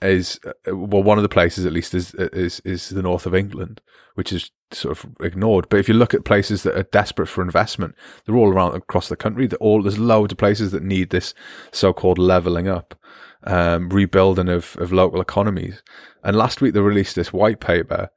is, uh, well, one of the places at least is, is, is the north of England, which is sort of ignored. But if you look at places that are desperate for investment, they're all around across the country. They're all, there's loads of places that need this so-called leveling up, um, rebuilding of, of local economies. And last week they released this white paper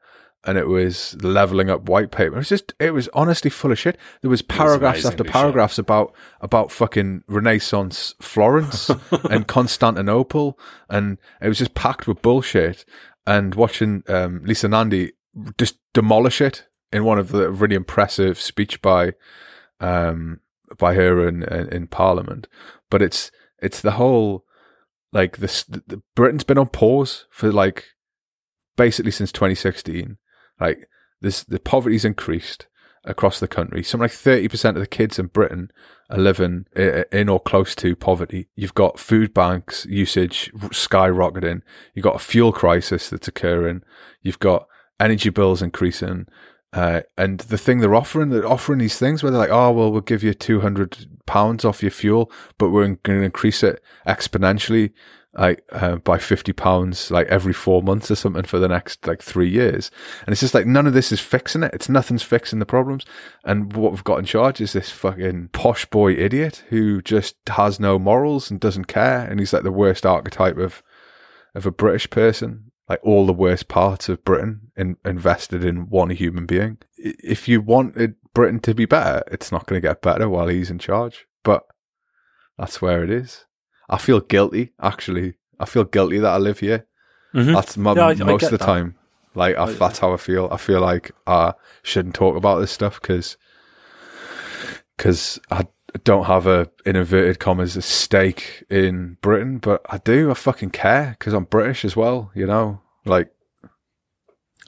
and it was leveling up white paper. It was just, it was honestly full of shit. There was paragraphs was after paragraphs shit. about about fucking Renaissance Florence [laughs] and Constantinople, and it was just packed with bullshit. And watching um, Lisa Nandy just demolish it in one of the really impressive speech by um, by her in, in, in Parliament. But it's it's the whole like this. The, Britain's been on pause for like basically since 2016 like this, the poverty's increased across the country. Something like 30% of the kids in Britain are living in or close to poverty. You've got food banks usage skyrocketing. You've got a fuel crisis that's occurring. You've got energy bills increasing. Uh, and the thing they're offering, they're offering these things where they're like, oh, well, we'll give you 200 pounds off your fuel, but we're going to increase it exponentially like uh, by 50 pounds like every four months or something for the next like three years. And it's just like none of this is fixing it. It's nothing's fixing the problems. And what we've got in charge is this fucking posh boy idiot who just has no morals and doesn't care. And he's like the worst archetype of of a british person. Like all the worst parts of britain in, invested in one human being. If you wanted britain to be better it's not going to get better while he's in charge. But that's where it is I feel guilty. Actually, I feel guilty that I live here. Mm-hmm. That's my, yeah, I, most I of the that. time. Like I, that's how I feel. I feel like I shouldn't talk about this stuff because because I don't have a in inverted commas a stake in Britain, but I do. I fucking care because I'm British as well. You know, like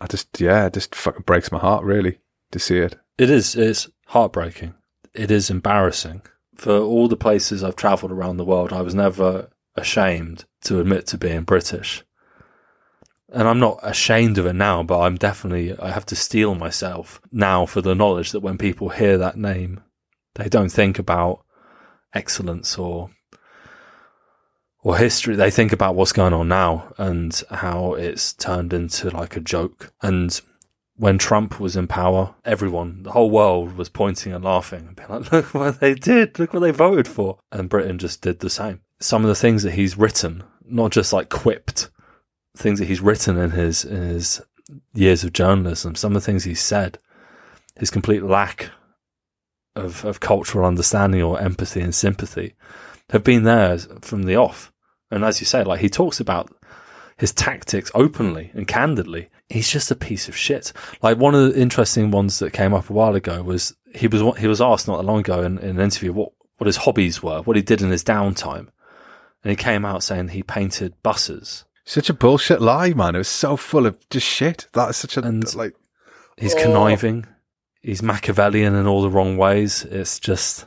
I just yeah, it just fucking breaks my heart really to see it. It is. It's heartbreaking. It is embarrassing for all the places I've travelled around the world, I was never ashamed to admit to being British. And I'm not ashamed of it now, but I'm definitely, I have to steel myself now for the knowledge that when people hear that name, they don't think about excellence or or history. They think about what's going on now and how it's turned into like a joke. And when Trump was in power, everyone, the whole world was pointing and laughing and being like, [laughs] look what they did, look what they voted for. And Britain just did the same. some of the things that he's written, not just like quipped things that he's written in his in his years of journalism, some of the things he's said, his complete lack of of cultural understanding or empathy and sympathy have been there from the off. And as you say, like he talks about his tactics openly and candidly. He's just a piece of shit. Like one of the interesting ones that came up a while ago was he was he was asked not that long ago in, in an interview what what his hobbies were, what he did in his downtime, and he came out saying he painted buses. Such a bullshit lie, man. It was so full of just shit. That is such a And- like. He's Oh. conniving. He's Machiavellian in all the wrong ways. It's just,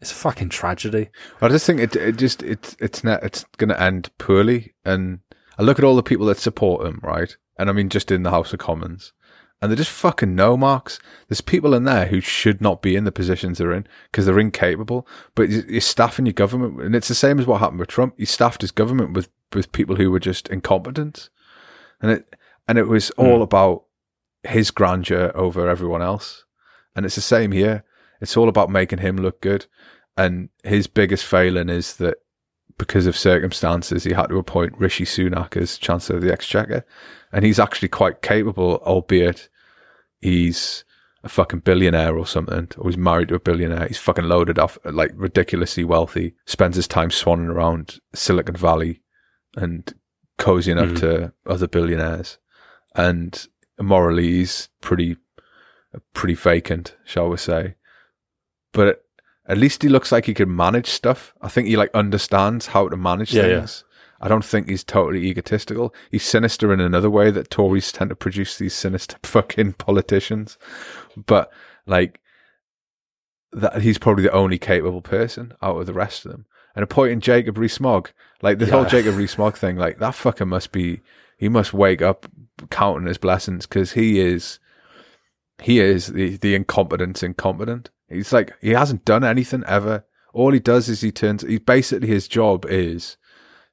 it's a fucking tragedy. I just think it it just it's it's not it's going to end poorly. And I look at all the people that support him, right? And I mean, just in the House of Commons, and they're just fucking no marks. There's people in there who should not be in the positions they're in because they're incapable. But you- you're staffing your government, and it's the same as what happened with Trump. He staffed his government with with people who were just incompetent, and it and it was all hmm. about his grandeur over everyone else. And it's the same here. It's all about making him look good. And his biggest failing is that because of circumstances, he had to appoint Rishi Sunak as Chancellor of the Exchequer. And he's actually quite capable, albeit he's a fucking billionaire or something, or he's married to a billionaire. He's fucking loaded off, like ridiculously wealthy, spends his time swanning around Silicon Valley and cozying up Mhm. to other billionaires. And morally, he's pretty, pretty vacant, shall we say. But at least he looks like he can manage stuff. I think he like understands how to manage Yeah, yeah. things. I don't think he's totally egotistical. He's sinister in another way that Tories tend to produce these sinister [laughs] fucking politicians. But like that, he's probably the only capable person out of the rest of them. And appointing Jacob Rees-Mogg, like the whole Jacob Rees-Mogg thing, like that fucker must be. He must wake up counting his blessings because he is. He is the the incompetence incompetent. He's like he hasn't done anything ever. All he does is he turns. He basically his job is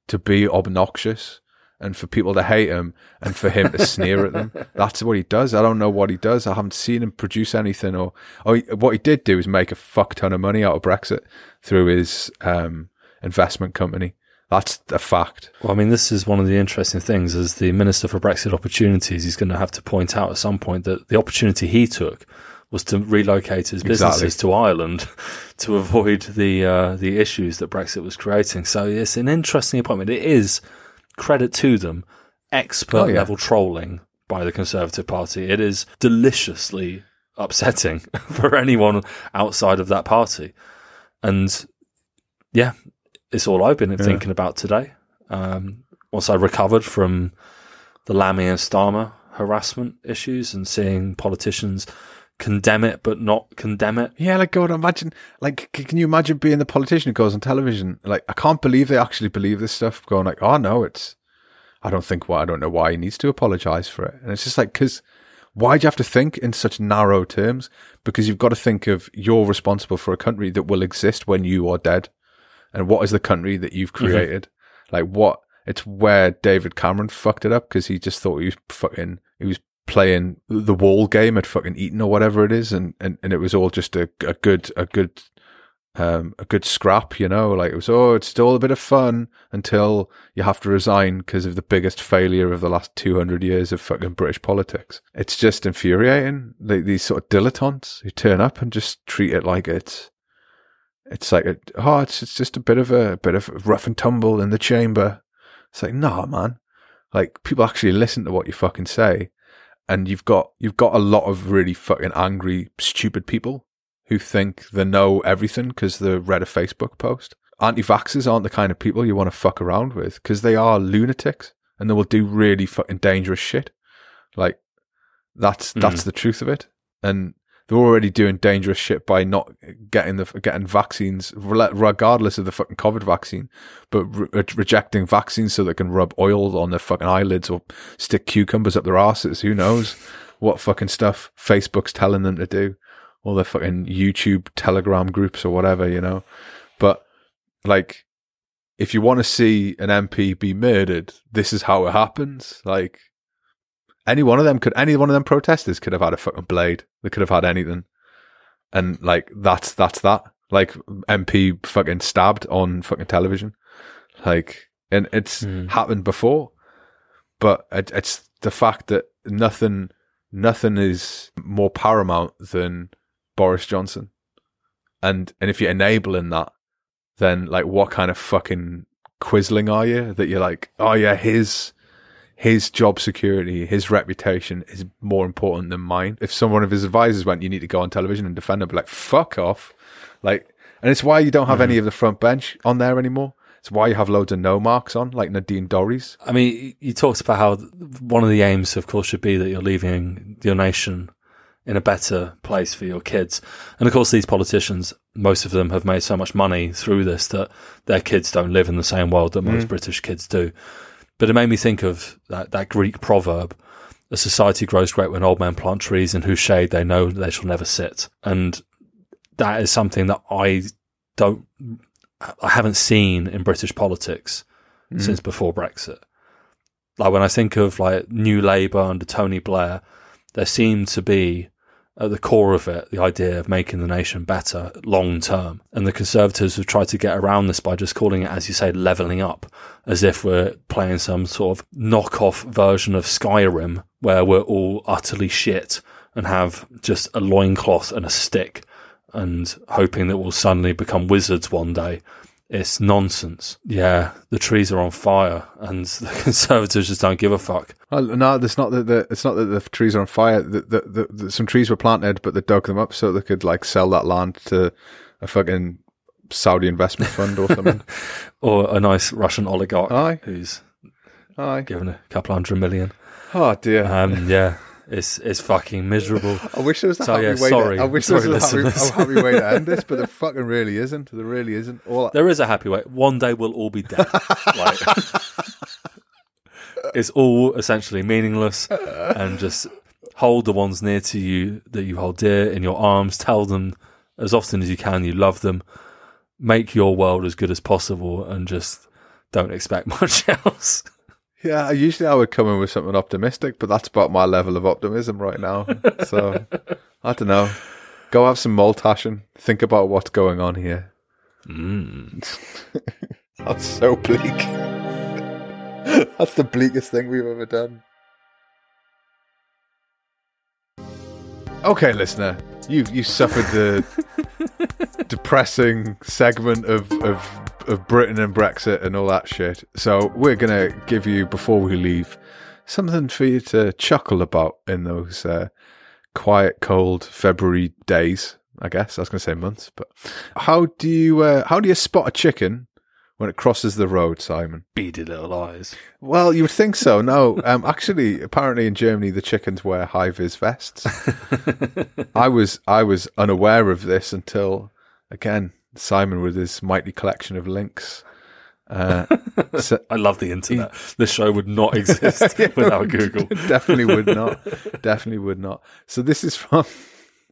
to be obnoxious and for people to hate him and for him to [laughs] sneer at them. That's what he does. I don't know what he does. I haven't seen him produce anything or, or he- what he did do is make a fuck ton of money out of Brexit through his um, investment company. That's a fact. Well, I mean, this is one of the interesting things. As the Minister for Brexit Opportunities, he's going to have to point out at some point that the opportunity he took was to relocate his businesses Exactly. to Ireland [laughs] to avoid the uh, the issues that Brexit was creating. So it's an interesting appointment. It is credit to them, expert Oh, yeah. level trolling by the Conservative Party. It is deliciously upsetting [laughs] for anyone outside of that party, and yeah, it's all I've been thinking about today. Um, once I recovered from the Lammy and Starmer harassment issues and seeing politicians condemn it but not condemn it. Yeah, like God, imagine, like, c- can you imagine being the politician who goes on television? Like, I can't believe they actually believe this stuff. Going like, oh no, it's, I don't think why, I don't know why he needs to apologize for it. And it's just like, because why do you have to think in such narrow terms? Because you've got to think of you're responsible for a country that will exist when you are dead. And what is the country that you've mm-hmm. created? Like, what? It's where David Cameron fucked it up because he just thought he was fucking, he was playing the wall game at fucking Eton or whatever it is, and, and, and it was all just a, a good a good um a good scrap, you know. Like it was oh, it's still a bit of fun until you have to resign because of the biggest failure of the last two hundred years of fucking British politics. It's just infuriating. Like these sort of dilettantes who turn up and just treat it like it's it's like a, oh, it's it's just a bit of a, bit of rough and tumble in the chamber. It's like nah, man. Like people actually listen to what you fucking say and you've got you've got a lot of really fucking angry, stupid people who think they know everything because they read a Facebook post. Anti-vaxxers aren't the kind of people you want to fuck around with because they are lunatics and they will do really fucking dangerous shit. Like that's that's mm. the truth of it, and they're already doing dangerous shit by not getting the getting vaccines, regardless of the fucking COVID vaccine, but re- uh, rejecting vaccines so they can rub oil on their fucking eyelids or stick cucumbers up their asses. Who knows what fucking stuff Facebook's telling them to do, or their fucking YouTube Telegram groups or whatever, you know. But like, if you want to see an MP be murdered, this is how it happens. Like, any one of them could, any one of them protesters could have had a fucking blade. They could have had anything, and like that's that's that. Like MP fucking stabbed on fucking television. Like, and it's hmm. happened before, but it, it's the fact that nothing, nothing is more paramount than Boris Johnson. And, and if you're enabling that, then like, what kind of fucking quisling are you that you're like, oh yeah, his, his job security, his reputation is more important than mine. If someone of his advisors went, you need to go on television and defend him, be like, fuck off. Like, and it's why you don't have any mm-hmm. of the front bench on there anymore. It's why you have loads of no marks on, like Nadine Dorries. I mean, you talked about how one of the aims, of course, should be that you're leaving your nation in a better place for your kids. And of course, these politicians, most of them have made so much money through this that their kids don't live in the same world that most mm-hmm. British kids do. But it made me think of that, that Greek proverb, a society grows great when old men plant trees in whose shade they know they shall never sit. And that is something that I don't, I haven't seen in British politics mm. since before Brexit. Like when I think of like New Labour under Tony Blair, there seemed to be at the core of it the idea of making the nation better long term. And the Conservatives have tried to get around this by just calling it, as you say, levelling up, as if we're playing some sort of knockoff version of Skyrim where we're all utterly shit and have just a loincloth and a stick and hoping that we'll suddenly become wizards one day. It's nonsense. Yeah, the trees are on fire and [laughs] the Conservatives just don't give a fuck. Well, no, it's not that the it's not that the trees are on fire. The, the, the, the, some trees were planted, but they dug them up so they could like sell that land to a fucking Saudi investment fund or something. [laughs] Or a nice Russian oligarch Aye. who's Aye. given a couple hundred million. Oh dear. Um, yeah, it's it's fucking miserable. [laughs] I wish there was a So, happy yeah, way. sorry. To, I wish Sorry, there was a happy, a happy way to end this, but there [laughs] fucking really isn't. There really isn't. All There is a happy way. One day we'll all be dead. like, [laughs] it's all essentially meaningless, and just hold the ones near to you that you hold dear in your arms. Tell them as often as you can you love them. Make your world as good as possible, and just don't expect much else. Yeah, usually I would come in with something optimistic, but that's about my level of optimism right now. So [laughs] I don't know. Go have some maltash and think about what's going on here. Mm. [laughs] That's so bleak. [laughs] that's the bleakest thing we've ever done. Okay, listener, you you suffered the depressing segment of, of of Britain and Brexit and all that shit. So we're gonna give you before we leave something for you to chuckle about in those uh, quiet, cold February days. I guess I was gonna say months, but how do you uh, how do you spot a chicken when it crosses the road, Simon? Beady little eyes. Well, you would think so. No, um, actually, apparently in Germany the chickens wear high vis vests. [laughs] I was I was unaware of this until again Simon with his mighty collection of links. Uh, [laughs] so- I love the internet. This show would not [laughs] exist without Google. [laughs] definitely would not. Definitely would not. So this is from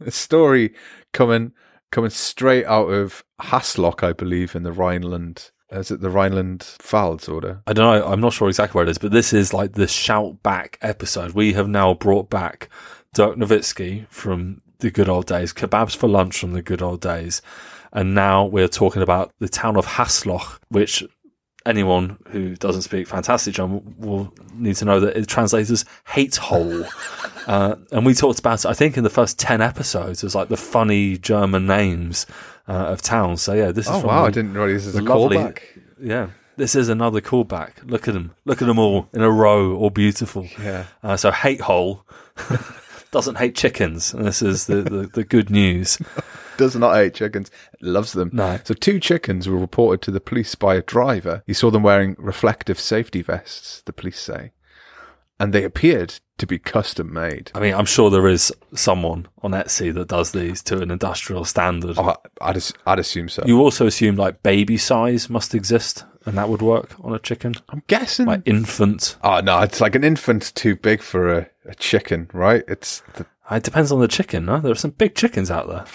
a story coming coming straight out of Hasloch, I believe, in the Rhineland. Is it the Rhineland Pfalz order? I don't know. I'm not sure exactly where it is, but this is like the shout back episode. We have now brought back Dirk Nowitzki from the good old days, kebabs for lunch from the good old days, and now we're talking about the town of Hasloch, which anyone who doesn't speak fantastic German will need to know that it translates as hate hole. [laughs] uh, and we talked about it, I think, in the first 10 episodes as like the funny German names uh, of towns. So yeah, this is Oh wow! the- I didn't realize this is a lovely- callback. yeah. This is another callback. Look at them. Look at them all in a row, all beautiful. Yeah. Uh, so hate hole [laughs] doesn't hate chickens. And this is the, the, the good news. [laughs] does not hate chickens, loves them. No. So two chickens were reported to the police by a driver. He saw them wearing reflective safety vests, the police say. And they appeared to be custom made. I mean, I'm sure there is someone on Etsy that does these to an industrial standard. Oh, I'd, I'd assume so. You also assume like baby size must exist and that would work on a chicken. I'm guessing. Like infant. oh, no, it's like an infant too big for a, a chicken, right? It's, the, uh, It depends on the chicken, no? There are some big chickens out there.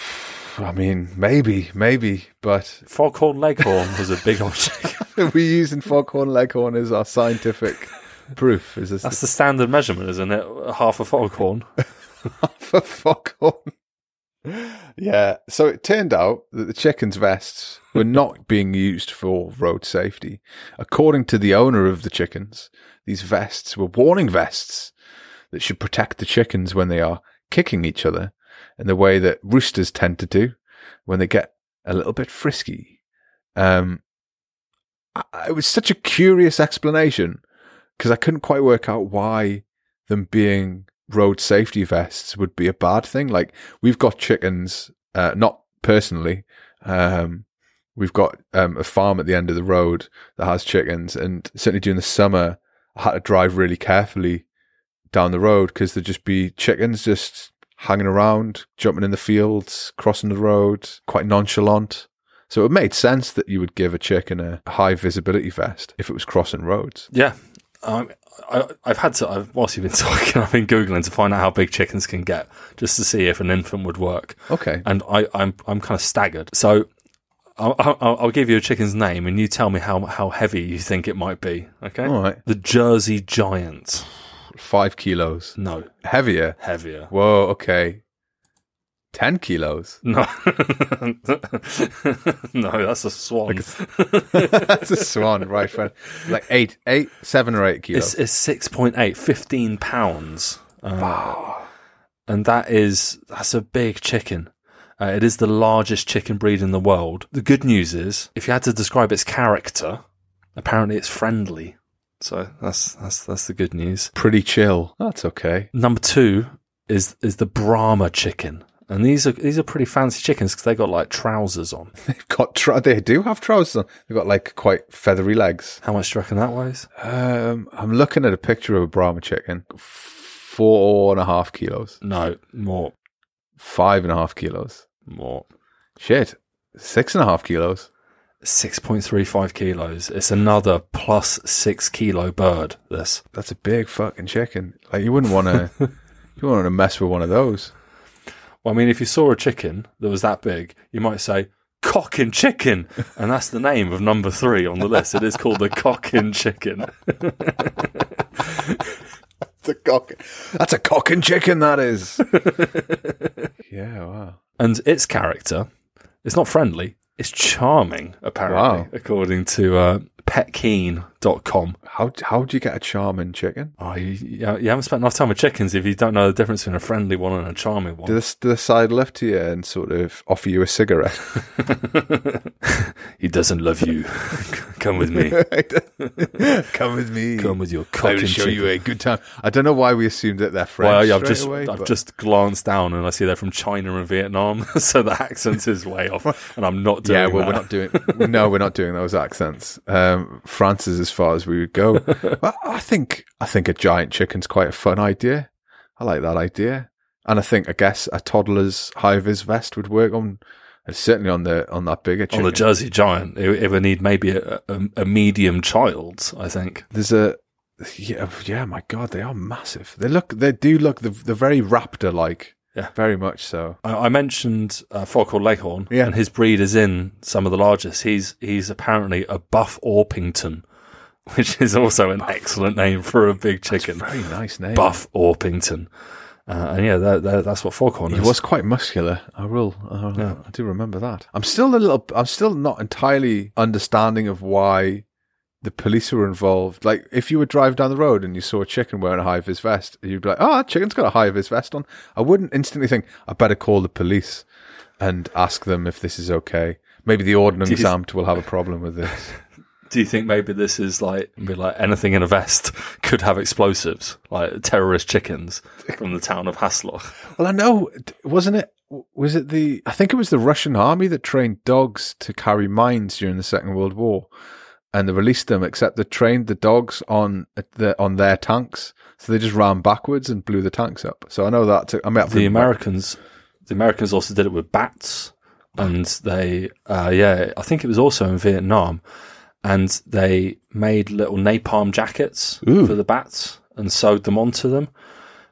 I mean, maybe, maybe, but Foghorn Leghorn was a big object. chicken. [laughs] we're using foghorn leghorn as our scientific proof. Is this That's the standard measurement, isn't it? Half a foghorn. [laughs] for foghorn? Yeah. So it turned out that the chickens' vests were not [laughs] being used for road safety. According to the owner of the chickens, these vests were warning vests that should protect the chickens when they are kicking each other in the way that roosters tend to do when they get a little bit frisky. Um, I- it was such a curious explanation because I couldn't quite work out why them being road safety vests would be a bad thing. Like we've got chickens, uh, not personally. Um, we've got um, a farm at the end of the road that has chickens, and certainly during the summer, I had to drive really carefully down the road because there'd just be chickens just hanging around, jumping in the fields, crossing the road, quite nonchalant. So it made sense that you would give a chicken a high visibility vest if it was crossing roads. Yeah. Um, I, I've had to, I've, whilst you've been [laughs] talking, I've been Googling to find out how big chickens can get, just to see if an infant would work. Okay. And I, I'm, I'm kind of staggered. So I'll, I'll, I'll give you a chicken's name and you tell me how, how heavy you think it might be. Okay. All right. The Jersey Giant. Five kilos. No, Heavier. heavier. Whoa, okay. 10 kilos. No. [laughs] no, that's a swan. [laughs] That's a swan, right? friend. Like eight, eight, seven or eight kilos. It's, it's 6.8, 15 pounds. Uh, and that is, that's a big chicken. Uh, it is the largest chicken breed in the world. The good news is, if you had to describe its character, apparently it's friendly. So that's, that's, that's the good news. Pretty chill. That's okay. Number two is, is the Brahma chicken. And these are, these are pretty fancy chickens because they got like trousers on. [laughs] They've got, they do have trousers on. They've got like quite feathery legs. How much do you reckon that weighs? Um, I'm looking at a picture of a Brahma chicken. Four and a half kilos. No, more, Five and a half kilos. more. Shit. Six and a half kilos. 6.35 kilos. It's another plus six kilo bird, this. That's a big fucking chicken. Like you wouldn't want to, [laughs] you wouldn't want to mess with one of those. Well, I mean, if you saw a chicken that was that big, you might say, cockin' chicken. And that's the name of number three on the list. It is called the Cochin chicken. [laughs] It's a cock. That's a cock and chicken. That is. [laughs] yeah. Wow. And its character it's not friendly, it's charming, apparently, Wow. according to uh, petkeen.com. How how do you get a charming chicken? Oh, you, you haven't spent enough time with chickens if you don't know the difference between a friendly one and a charming one. Do they, do they side left to you and sort of offer you a cigarette? [laughs] [laughs] he doesn't love you. Come with me. [laughs] Come with me. Come with your I cock will and show chicken. you a good time. I don't know why we assumed that they're French. Well, yeah, I've just away, I've but- just glanced down and I see they're from China and Vietnam, so the accent is way off, and I'm not doing yeah, well, that. we're not doing. No, we're not doing those accents. Um, Um, France is as far as we would go. [laughs] I think I think a giant chicken's quite a fun idea. I like that idea, and I think I guess a toddler's high vis vest would work on, certainly on the on that bigger on chicken. the Jersey Giant. It, it would need maybe a, a, a medium child, I think. There's a yeah, oh, yeah. My God, they are massive. They look, they do look. They're, they're very raptor like. Yeah. very much so. I, I mentioned uh, Foghorn Leghorn, Yeah. and his breed is in some of the largest. He's he's apparently a Buff Orpington, [laughs] which is also an excellent name for a big chicken. Very nice name. Buff Orpington, uh, and yeah, that, that, that's what Foghorn He was quite muscular. I will. I, Yeah. I do remember that. I'm still a little. I'm still not entirely understanding of why the police were involved. Like, if you would drive down the road and you saw a chicken wearing a high vis vest, you'd be like, "Oh, that chicken's got a high vis vest on." I wouldn't instantly think, "I better call the police and ask them if this is okay." Maybe the ordnance you- will have a problem with this. [laughs] Do you think maybe this is like be like anything in a vest [laughs] could have explosives, like terrorist chickens from the town of Hasloch? Well, I know, wasn't it? Was it the? I think it was the Russian army that trained dogs to carry mines during the Second World War, and they released them. Except they trained the dogs on the on their tanks, so they just ran backwards and blew the tanks up. So I know that. To, I mean, The Americans, the Americans also did it with bats, and they, uh, yeah, I think it was also in Vietnam, and they made little napalm jackets Ooh. for the bats and sewed them onto them.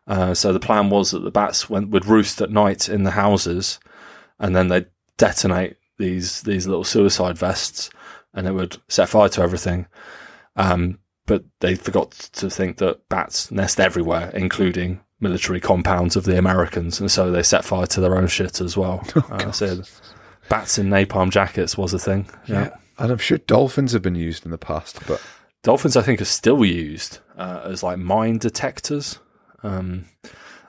Uh, so the plan was that the bats went would roost at night in the houses, and then they'd detonate these these little suicide vests, and it would set fire to everything. Um, but they forgot to think that bats nest everywhere, including military compounds of the Americans, and so they set fire to their own shit as well. [laughs] Oh, uh, so bats in napalm jackets was a thing. Yeah. And I'm sure dolphins have been used in the past, but Dolphins, I think, are still used uh, as like mine detectors. Um,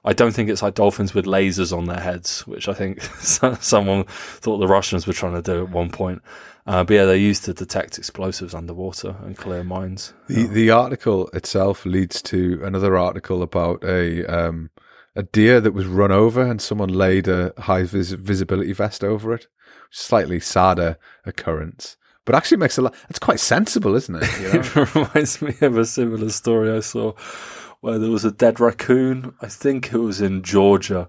I don't think it's like dolphins with lasers on their heads, which I think [laughs] someone thought the Russians were trying to do at one point. Uh, but yeah, they're used to detect explosives underwater and clear mines. the, the article itself leads to another article about a um, a deer that was run over and someone laid a high vis- visibility vest over it. Slightly sadder occurrence, but actually makes a lot. It's quite sensible, isn't it? You [laughs] know? It reminds me of a similar story I saw where there was a dead raccoon. I think it was in Georgia.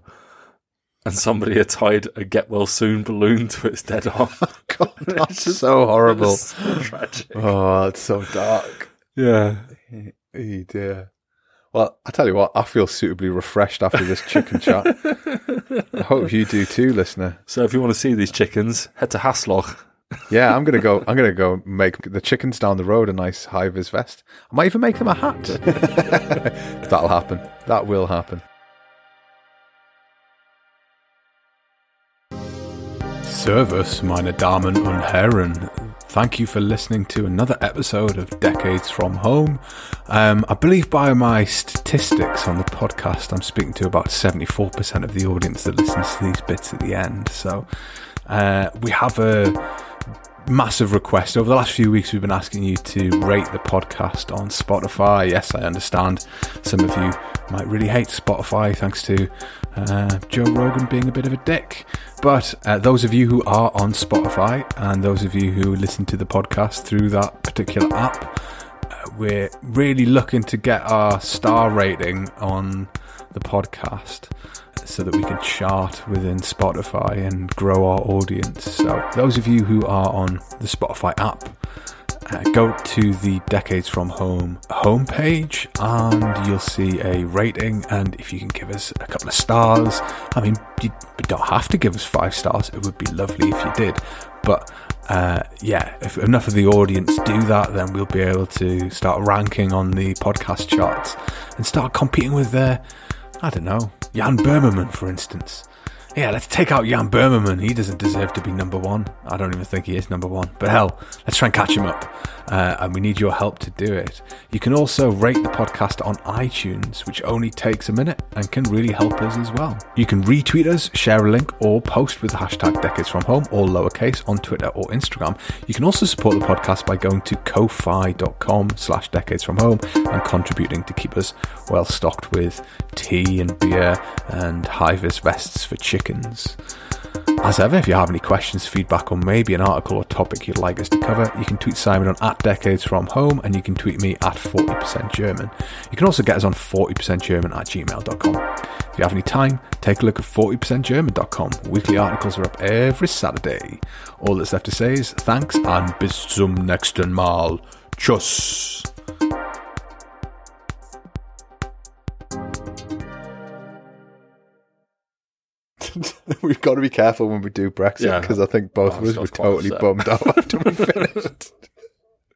And somebody had tied a get well soon balloon to its dead arm. [laughs] Oh, God, [laughs] that's so horrible. so tragic. Oh, it's so dark. Yeah. Oh dear. Well, I tell you what, I feel suitably refreshed after this chicken chat. I hope you do too, listener. So if you want to see these chickens, head to Hasloch. Yeah, I'm gonna go. I'm gonna go make the chickens down the road a nice high vis vest. I might even make them a hat. [laughs] That'll happen. That will happen. Servus, meine Damen und Herren. Thank you for listening to another episode of Decades from Home. Um, I believe by my statistics on the podcast, I'm speaking to about 74% of the audience that listens to these bits at the end. So uh, we have a massive request. Over the last few weeks, we've been asking you to rate the podcast on Spotify. Yes, I understand some of you might really hate Spotify thanks to uh, Joe Rogan being a bit of a dick. But uh, those of you who are on Spotify and those of you who listen to the podcast through that particular app, uh, we're really looking to get our star rating on the podcast so that we can chart within Spotify and grow our audience. So, those of you who are on the Spotify app, uh, go to the Decades from Home homepage and you'll see a rating. And if you can give us a couple of stars, I mean, you, don't have to give us five stars, it would be lovely if you did. But uh, yeah, if enough of the audience do that, then we'll be able to start ranking on the podcast charts and start competing with the, I don't know, Jan Böhmermann, for instance. Yeah, let's take out Jan Böhmermann. He doesn't deserve to be number one. I don't even think he is number one. But hell, let's try and catch him up. Uh, and we need your help to do it. You can also rate the podcast on iTunes, which only takes a minute and can really help us as well. You can retweet us, share a link, or post with the hashtag Decades From Home, all lowercase, on Twitter or Instagram. You can also support the podcast by going to ko-fi.com slash decades from home and contributing to keep us well stocked with tea and beer and high-vis vests for chickens. As ever, if you have any questions, feedback, or maybe an article or topic you'd like us to cover, you can tweet Simon on at decades from home and you can tweet me at 40% German. You can also get us on 40% German at gmail.com. If you have any time, take a look at 40%German.com. Weekly articles are up every Saturday. All that's left to say is thanks and bis zum nächsten Mal. Tschüss. [laughs] We've got to be careful when we do Brexit Yeah. because I think both of us were totally upset. bummed out after we [laughs] finished.